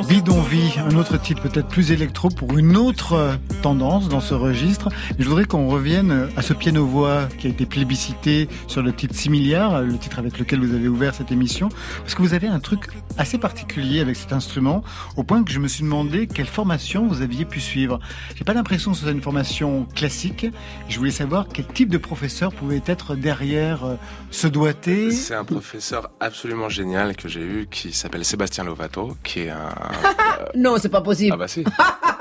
Bidonvie, un autre titre peut-être plus électro pour une autre euh, tendance dans ce registre. Je voudrais qu'on revienne euh, à ce piano-voix qui a été plébiscité sur le titre 6 milliards, euh, le titre avec lequel vous avez ouvert cette émission, parce que vous avez un truc assez particulier avec cet instrument, au point que je me suis demandé quelle formation vous aviez pu suivre. J'ai pas l'impression que ce soit une formation classique. Je voulais savoir quel type de professeur pouvait être derrière euh, ce doigté.
C'est un professeur absolument génial que j'ai eu qui s'appelle Sébastien Lovato, qui est un.
Non, c'est pas possible.
Ah bah si.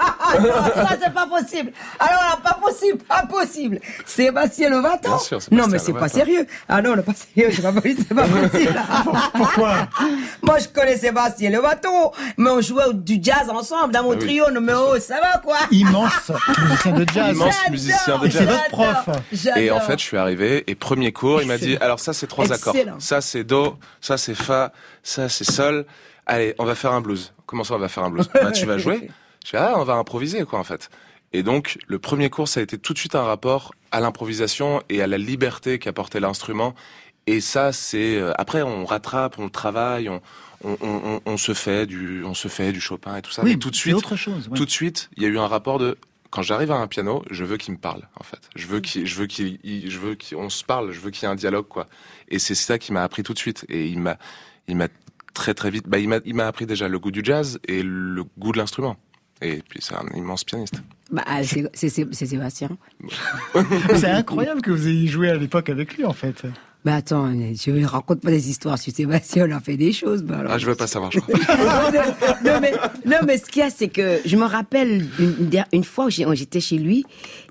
ça, c'est pas possible. Alors là, pas possible, pas possible. Sébastien Lovato.
Bien sûr, Sébastien
Non, mais c'est pas sérieux. Ah non, pas sérieux, c'est pas possible, c'est pas possible.
Pourquoi
Moi, je connais Sébastien Lovato, mais on jouait du jazz ensemble dans mon
Ah oui,
trio numéro, ça va quoi?
Immense musicien de jazz.
Immense musicien de
Et c'est
jazz.
votre prof.
Et en fait, je suis arrivé et premier cours, il m'a dit alors ça c'est trois accords, ça c'est do, ça c'est fa, ça c'est sol. Allez, on va faire un blues. Comment ça on va faire un blues? Bah tu vas jouer. Je fais ah on va improviser quoi en fait. Et donc le premier cours ça a été tout de suite un rapport à l'improvisation et à la liberté qu'apportait l'instrument. Et ça c'est euh, après on rattrape, on travaille, on on, on, se fait du on se fait du Chopin et tout ça.
Oui,
Mais tout de suite
autre chose. ouais.
tout de suite, il y a eu un rapport de quand j'arrive à un piano, je veux qu'il me parle en fait. Je veux qu'il, je veux qu'il, il- je veux qu'on se parle. Je veux qu'il y ait un dialogue quoi. Et c'est ça qui m'a appris tout de suite. Et il m'a, il m'a très très vite. Bah, il m'a, il m'a appris déjà le goût du jazz et le goût de l'instrument. Et puis c'est un immense pianiste.
Bah, c'est c'est- Sébastien.
C'est incroyable que vous ayez joué à l'époque avec lui, en fait.
Bah attends, je ne raconte pas des histoires sur Sébastien, on a fait des choses. Bah, alors.
Ah, je veux pas savoir. Je crois.
non, mais, non, mais ce qu'il y a, c'est que je me rappelle une, une fois où j'étais chez lui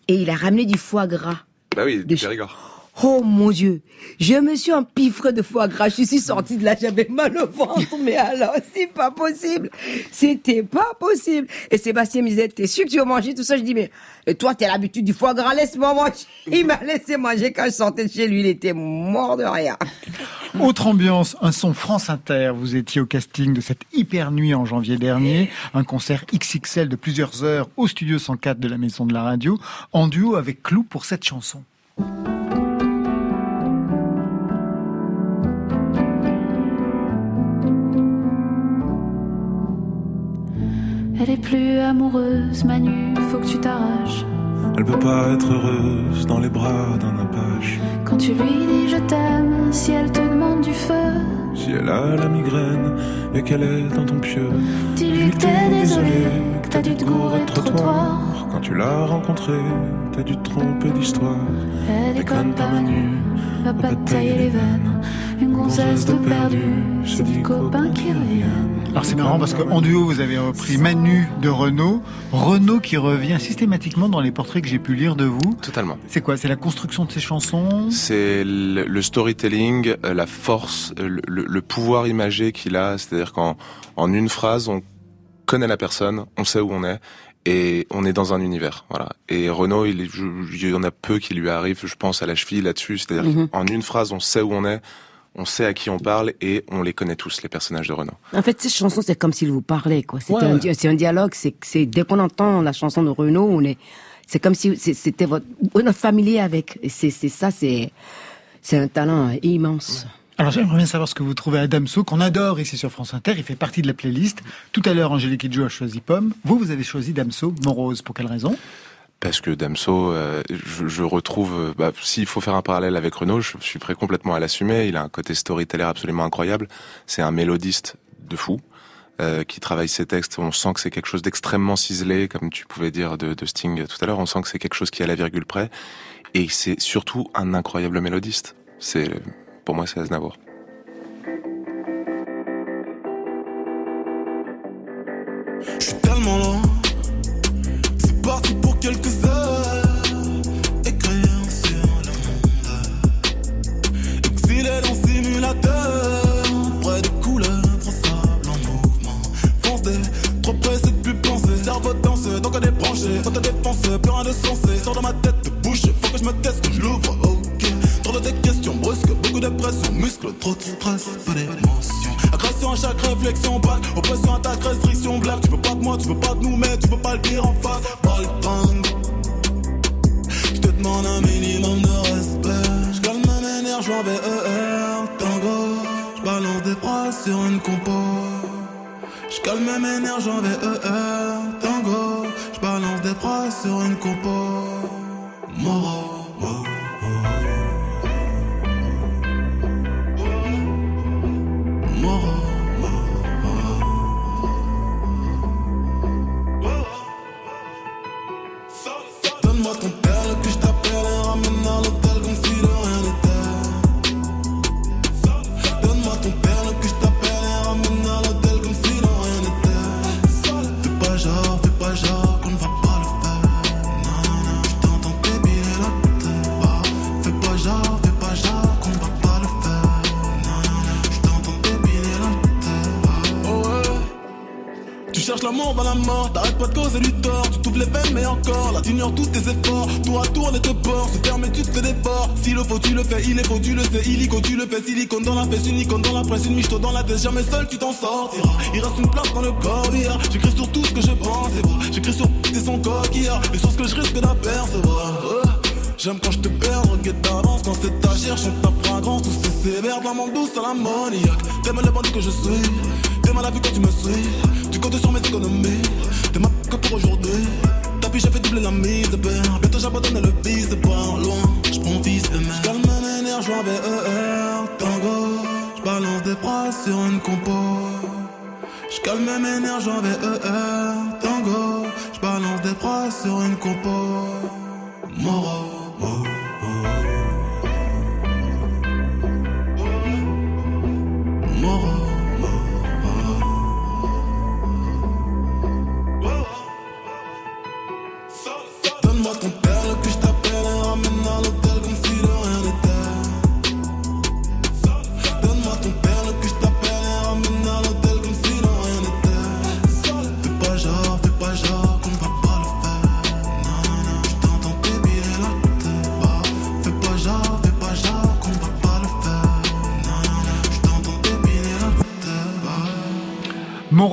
et il a ramené du foie gras.
bah oui, du Périgord.
Oh mon Dieu, je me suis empiffré de foie gras. Je suis sortie de là, j'avais mal au ventre. Mais alors, c'est pas possible. C'était pas possible. Et Sébastien me disait, t'es sûr que tu vas manger tout ça? Je dis, mais toi, t'as l'habitude du foie gras, laisse-moi manger. Il m'a laissé manger quand je sortais de chez lui. Il était mort de rien.
Autre ambiance, un son France Inter. Vous étiez au casting de cette hyper nuit en janvier dernier, un concert XXL de plusieurs heures au studio 104 de la Maison de la Radio, en duo avec Clou pour cette chanson.
Elle est plus amoureuse, Manu, faut que tu t'arraches.
Elle peut pas être heureuse dans les bras d'un apache.
Quand tu lui dis je t'aime, si elle te demande du feu,
Si elle a la migraine et qu'elle est dans ton pieu,
dis-lui que t'es désolé, que t'as dû te gourer de trottoir.
Quand tu l'as rencontrée, t'as dû te tromper d'histoire.
Elle déconne pas Manu, va pas tailler les veines. Une gonzesse de perdu, c'est des copains qui reviennent.
Alors c'est marrant parce qu'en duo vous avez repris Manu de Renault, Renault qui revient systématiquement dans les portraits que j'ai pu lire de vous.
Totalement.
C'est quoi? C'est la construction de ces chansons?
C'est le, le storytelling, euh, la force, euh, le, pouvoir imagé qu'il a. C'est-à-dire qu'en en une phrase, on connaît la personne, on sait où on est. Et on est dans un univers, voilà. Et Renaud, il, y en a peu qui lui arrivent, je pense à la cheville là-dessus. C'est-à-dire
Mhm.
qu'en une phrase, on sait où on est, on sait à qui on parle et on les connaît tous, les personnages de Renaud.
En fait, cette chanson, c'est comme s'il vous parlait, quoi.
Ouais,
un,
ouais.
c'est un dialogue. C'est, dès qu'on entend la chanson de Renaud, on est, c'est comme si c'était votre, on est familier avec. Et c'est, ça, c'est, c'est un talent immense.
Alors j'aimerais bien savoir ce que vous trouvez à Damso, qu'on adore ici sur France Inter, il fait partie de la playlist. Tout à l'heure, Angélique Kidjo a choisi Pomme. Vous, vous avez choisi Damso, Morose. Pour quelle raison?
Parce que Damso, euh, je, je retrouve, euh, bah, s'il faut faire un parallèle avec Renaud, je suis prêt complètement à l'assumer. Il a un côté storyteller absolument incroyable. C'est un mélodiste de fou. euh, qui travaille ses textes, on sent que c'est quelque chose d'extrêmement ciselé, comme tu pouvais dire de, de Sting tout à l'heure. On sent que c'est quelque chose qui est à la virgule près, et c'est surtout un incroyable mélodiste. C'est, pour moi, c'est Aznavour.
Défoncé, plus rien de sensé. Sors dans ma tête, de bouche. Faut que je me teste, que je l'ouvre. Ok. Trop de tes questions brusques, beaucoup de pression. Muscle, trop de stress, pas d'émotion. Agression à chaque réflexion, balle. Oppression, attaque, restriction, blague. Tu veux pas de moi, tu veux pas de nous, mais tu peux pas le dire en face. Pas le temps. Je te demande un minimum de respect. Je calme mes nerfs, j'en vais ER, tango. Je balance des phrases sur une compo. Je calme mes nerfs, j'en vais ER. Je des phrases sur une compo. Moro. Le faut, tu le fais, il est faux, tu le sais. Illico, tu le fais, silicone dans la fesse, une icône dans la presse, une michto dans la tête. Jamais seul, tu t'en sortiras. Il reste une place dans le corps d'hier. J'écris sur tout ce que je pense et. J'écris sur tes son coquillard, les sources que je risque d'apercevoir. J'aime quand je te perds, regrette d'avance quand c'est ta chair, chante ta fragrance, tout c'est sévère, dans mon douce à l'ammoniaque. T'aimes le bandit que je suis, t'aimes la vie quand tu me suis, tu comptes sur mes économies, t'es ma que pour aujourd'hui. Tapis, j'ai fait doubler la mise, père, bientôt j'abandonne le c'est pas loin, j'prends fils et mère. J'calme mes nerfs, j'vois ER, tango, j'balance des phrases sur une compo. J'calme mes nerfs, j'vois ER, tango, j'balance des phrases sur une compo. Moro.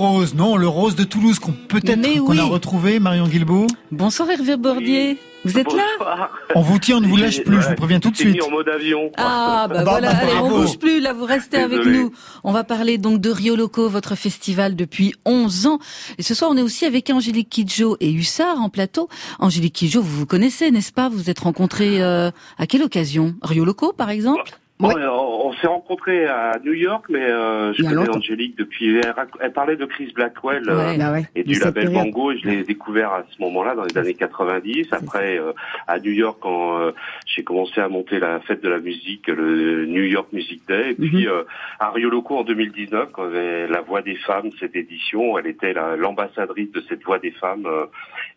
Rose, non, le rose de Toulouse qu'on peut-être
Mais
qu'on a
oui.
retrouvé, Marion Guilbault.
Bonsoir Hervé Bordier. Vous êtes là.
On vous tient, on ne vous lâche plus, je vous préviens tout de
mis
suite.
en mode avion.
Ah bah,
Bah,
voilà,
bah,
allez, on bouge plus, là vous restez avec nous. On va parler donc de Rio Loco, votre festival depuis 11 ans. Et ce soir on est aussi avec Angélique Kidjo et Hussard en plateau. Angélique Kidjo, vous vous connaissez, n'est-ce pas? Vous vous êtes rencontrés euh, à quelle occasion? Rio Loco par exemple?
Bon, on, on s'est rencontrés à New York, mais euh, je connais. Angélique depuis. Elle, parlait de Chris Blackwell euh.
Bah ouais,
et du label. Bango. Et je l'ai découvert à ce moment-là, dans les années 90. Après, euh, à New York, quand euh, j'ai commencé à monter la fête de la musique, le New York Music Day. Et puis
Mhm.
euh, à Rio Loco en 2019, quand la Voix des femmes, cette édition, elle était la- l'ambassadrice de cette Voix des femmes. euh,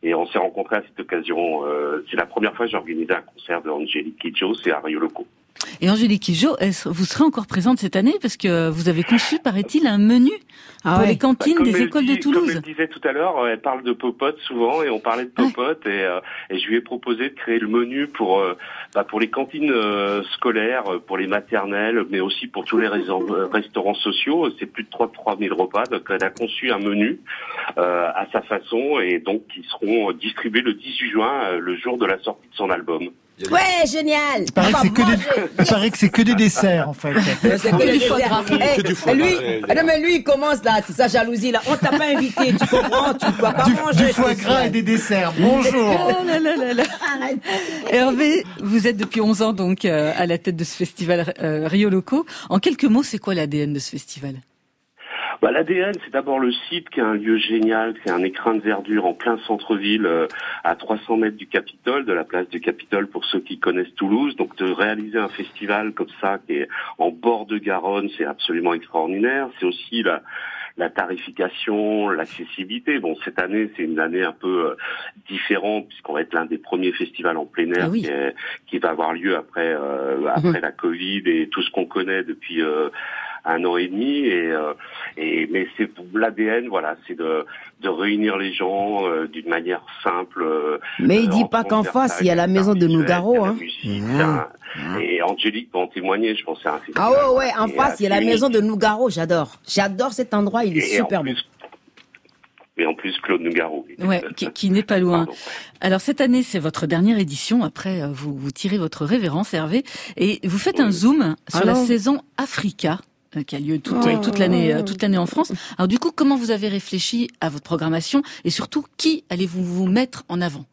et on s'est rencontrés à cette occasion. euh, c'est la première fois que j'ai organisé un concert de Angélique Kidjo, c'est à Rio Loco.
Et Angélique est-ce- vous serez encore présente cette année parce que vous avez conçu, paraît-il, un menu
Ah
pour
ouais.
les cantines
Comme
des écoles
dit-
de Toulouse.
Comme elle disait tout à l'heure, elle parle de popote souvent et on parlait de
Ouais.
popote et, euh, et je lui ai proposé de créer le menu pour euh, bah, pour les cantines euh, scolaires, euh, pour les maternelles, mais aussi pour tous les euh, restaurants sociaux. C'est plus de 3 3000 repas. Donc elle a conçu un menu euh, à sa façon et donc qui seront euh, distribués le 18 juin, euh, le jour de la sortie de son album.
Ouais, génial.
Il paraît que c'est que des, il paraît que c'est que des desserts, en fait.
C'est que
foie
desserts.
gras.
Eh,
Que du foie
lui, ah non, mais lui, il commence là, c'est sa jalousie là. On t'a pas invité, tu comprends, tu dois pas
Du,
manger.
du foie gras et des desserts. Bonjour.
Oh là là là là. Hervé, vous êtes depuis 11 ans donc euh, à la tête de ce festival euh, Rio Loco. En quelques mots, c'est quoi l'ADN de ce festival?
Bah, L'ADN, c'est d'abord le site qui est un lieu génial, c'est un écrin de verdure en plein centre-ville, euh, à 300 mètres du Capitole, de la place du Capitole pour ceux qui connaissent Toulouse. Donc de réaliser un festival comme ça, qui est en bord de Garonne, c'est absolument extraordinaire. C'est aussi la, la tarification, l'accessibilité. Bon, cette année, c'est une année un peu euh, différente puisqu'on va être l'un des premiers festivals en plein air
Ah oui.
qui, est- qui va avoir lieu après euh, après la Covid et tout ce qu'on connaît depuis euh, un an et demi. Et, euh, et mais c'est l'ADN, voilà, c'est de de réunir les gens euh, d'une manière simple. euh,
Mais il dit
en
pas qu'en face, il y a la maison de Nougaro, hein.
musique, c'est un- Et Angélique peut en témoigner, je pense que c'est un.
Ah ouais, ouais, en face, il y a la maison de Nougaro, j'adore. J'adore cet endroit, il est
Et
super beau.
Et en plus, Claude Nougaro.
Ouais, qui, qui n'est pas loin.
Pardon.
Alors cette année, c'est votre dernière édition. Après, euh, vous, vous tirez votre révérence, Hervé, et vous faites un zoom sur la saison Africa qui a lieu toute,
Oh.
toute l'année euh, toute l'année en France. Alors du coup, comment vous avez réfléchi à votre programmation et surtout qui allez-vous vous mettre en avant?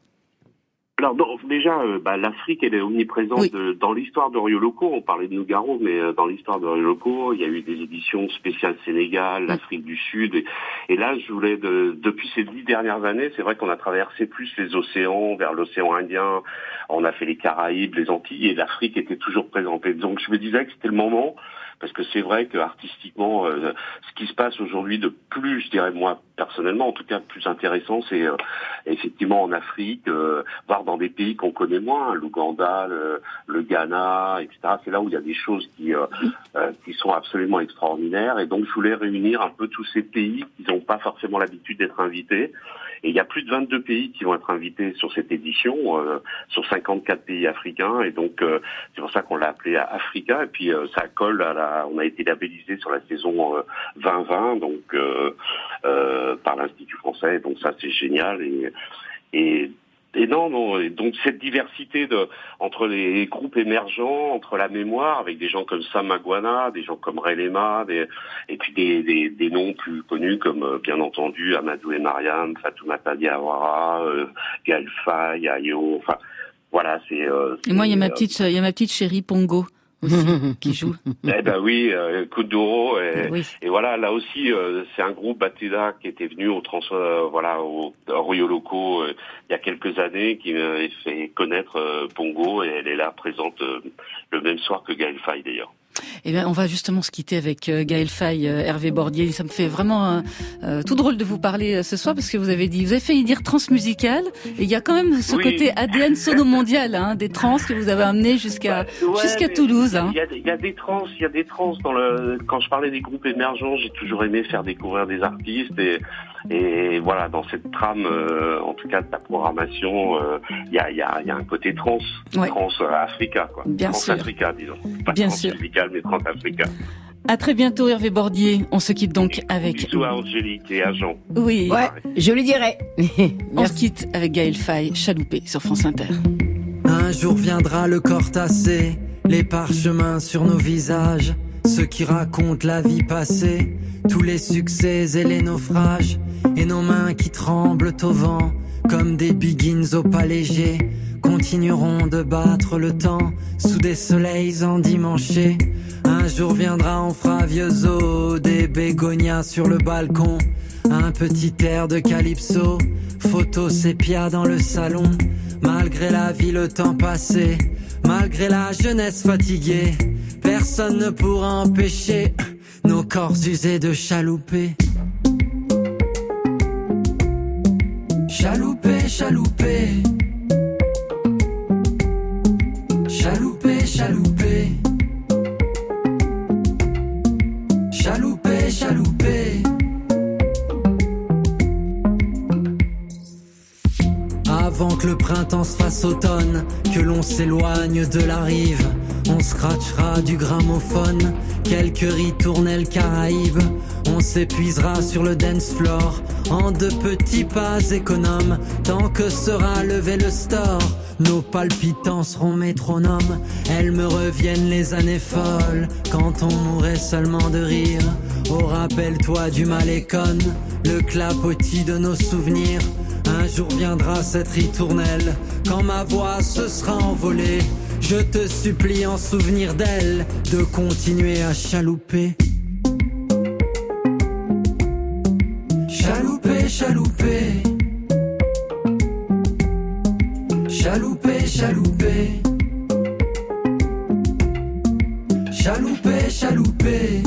Alors donc, déjà, euh, bah, l'Afrique, elle est omniprésente
Oui.
de- dans l'histoire de Rio Loco. On parlait de Nougaro, mais euh, dans l'histoire de Rio Loco, il y a eu des éditions spéciales Sénégal, l'Afrique du Sud. Et, et là, je voulais, de, depuis ces dix dernières années, c'est vrai qu'on a traversé plus les océans, vers l'océan Indien. On a fait les Caraïbes, les Antilles, et l'Afrique était toujours présentée. Donc, je me disais que c'était le moment. Parce que c'est vrai que artistiquement, euh, ce qui se passe aujourd'hui de plus, je dirais moi personnellement, en tout cas plus intéressant, c'est euh, effectivement en Afrique, euh, voire dans des pays qu'on connaît moins, l'Ouganda, le, le Ghana, etc. C'est là où il y a des choses qui euh, euh, qui sont absolument extraordinaires. Et donc je voulais réunir un peu tous ces pays qui n'ont pas forcément l'habitude d'être invités. Et il y a plus de 22 pays qui vont être invités sur cette édition, euh, sur 54 pays africains. Et donc c'est pour ça qu'on l'a appelé Africa. Et puis ça colle à la, on a été labellisé sur la saison euh, 2020, donc euh, euh, par l'Institut français. Donc ça c'est génial. Et, et et non, non. Et donc cette diversité de entre les groupes émergents, entre la mémoire, avec des gens comme Sam Magwana, des gens comme Ray Lema, des, et puis des, des, des noms plus connus comme euh, bien entendu Amadou et Mariam, Fatoumata Diawara, euh, Gaël Faye, Ayo. Enfin, voilà, c'est. euh,
Et moi, il y a
c'est,
ma
euh,
petite, il y a ma petite chérie Pongo aussi qui joue.
Eh ben oui, euh, Kuduro et,
Oui.
et voilà, là aussi, euh, c'est un groupe Batida qui était venu au trans, euh, voilà, au au Rio Loco euh, il y a quelques années, qui m'a fait connaître euh, Pongo et elle est là présente euh, le même soir que Gaël Faye d'ailleurs.
Eh bien, on va justement se quitter avec euh, Gaël Faye, euh, Hervé Bordier. Ça me fait vraiment euh, euh, tout drôle de vous parler ce soir parce que vous avez dit, vous avez failli dire transmusical et il y a quand même ce
Oui.
côté ADN sono mondial, hein, des trans que vous avez amené jusqu'à
Ouais,
jusqu'à Toulouse. Hein.
Il y, a, il y a des trans, il y a des trans dans le. Quand je parlais des groupes émergents, j'ai toujours aimé faire découvrir des artistes et et voilà dans cette trame, euh, en tout cas de ta programmation, euh, il y a il y a il y a un côté trans,
Ouais.
trans euh, Africa quoi,
Bien
trans
sûr.
Africa disons, pas
Bien
trans
sûr.
musical mais trans Africa.
À très bientôt Hervé Bordier. On se quitte donc avec...
Bisous à Angélique et à Jean.
Oui.
Ouais, je lui dirai.
On se quitte avec Gaël Faye, Chaloupé sur France Inter.
Un jour viendra le corps tassé, les parchemins sur nos visages, ceux qui racontent la vie passée, tous les succès et les naufrages, et nos mains qui tremblent au vent, comme des biggins au pas léger, continueront de battre le temps sous des soleils endimanchés. Un jour viendra, on fera vieux des bégonias sur le balcon, un petit air de calypso, photo sépia dans le salon. Malgré la vie, le temps passé, malgré la jeunesse fatiguée, personne ne pourra empêcher nos corps usés de chalouper. Chalouper, chalouper. Chalouper, chalouper. Chalouper, chalouper. Avant que le printemps se fasse automne, que l'on s'éloigne de la rive, on scratchera du gramophone, quelques ritournelles caraïbes, on s'épuisera sur le dance floor, en de petits pas économes, tant que sera levé le store. Nos palpitants seront métronomes, elles me reviennent les années folles, quand on mourait seulement de rire. Oh rappelle-toi du malécon, le clapotis de nos souvenirs. Un jour viendra cette ritournelle, quand ma voix se sera envolée. Je te supplie en souvenir d'elle, de continuer à chalouper. Chalouper, chalouper. Chalouper, chalouper. Chalouper, chalouper.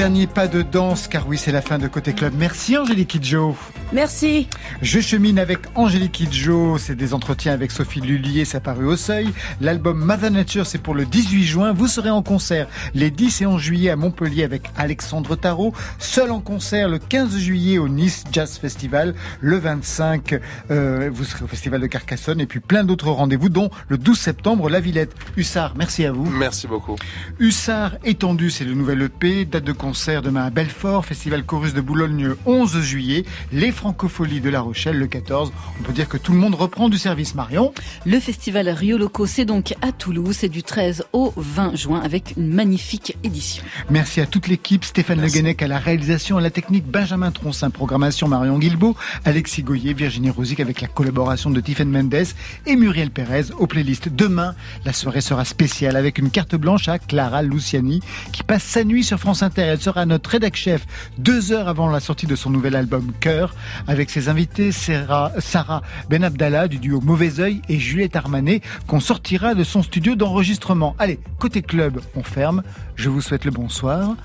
Dernier pas de danse, car oui, c'est la fin de Côté Club. Merci Angélique Kidjo.
Merci.
Je chemine avec Angélique Kidjo, c'est des entretiens avec Sophie Lullier, ça paru au seuil. L'album Mother Nature, c'est pour le 18 juin. Vous serez en concert les 10 et 11 juillet à Montpellier avec Alexandre Tarot. Seul en concert le 15 juillet au Nice Jazz Festival. Le 25, euh, vous serez au Festival de Carcassonne et puis plein d'autres rendez-vous, dont le 12 septembre, La Villette. Hussard, merci à vous.
Merci beaucoup.
Hussard étendu, c'est le nouvel EP. Date de concert demain à Belfort, Festival Chorus de Boulogne le 11 juillet, les Francopholies de La Rochelle le 14. On peut dire que tout le monde reprend du service Marion.
Le festival Rio Loco, c'est donc à Toulouse. C'est du 13 au 20 juin avec une magnifique édition.
Merci à toute l'équipe, Stéphane Le. Guenec à la réalisation, à la technique, Benjamin Troncin, programmation Marion Guilbault, Alexis Goyer, Virginie Rosic avec la collaboration de Tiffen Mendes et Muriel Pérez aux playlists. Demain, la soirée sera spéciale avec une carte blanche à Clara Luciani qui passe sa nuit sur France Inter. Elle sera notre rédac chef deux heures avant la sortie de son nouvel album Cœur avec ses invités Sarah, Sarah Benabdallah du duo Mauvais Oeil et Juliette Armanet qu'on sortira de son studio d'enregistrement. Allez, côté club, on ferme. Je vous souhaite le bonsoir.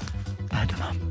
À demain.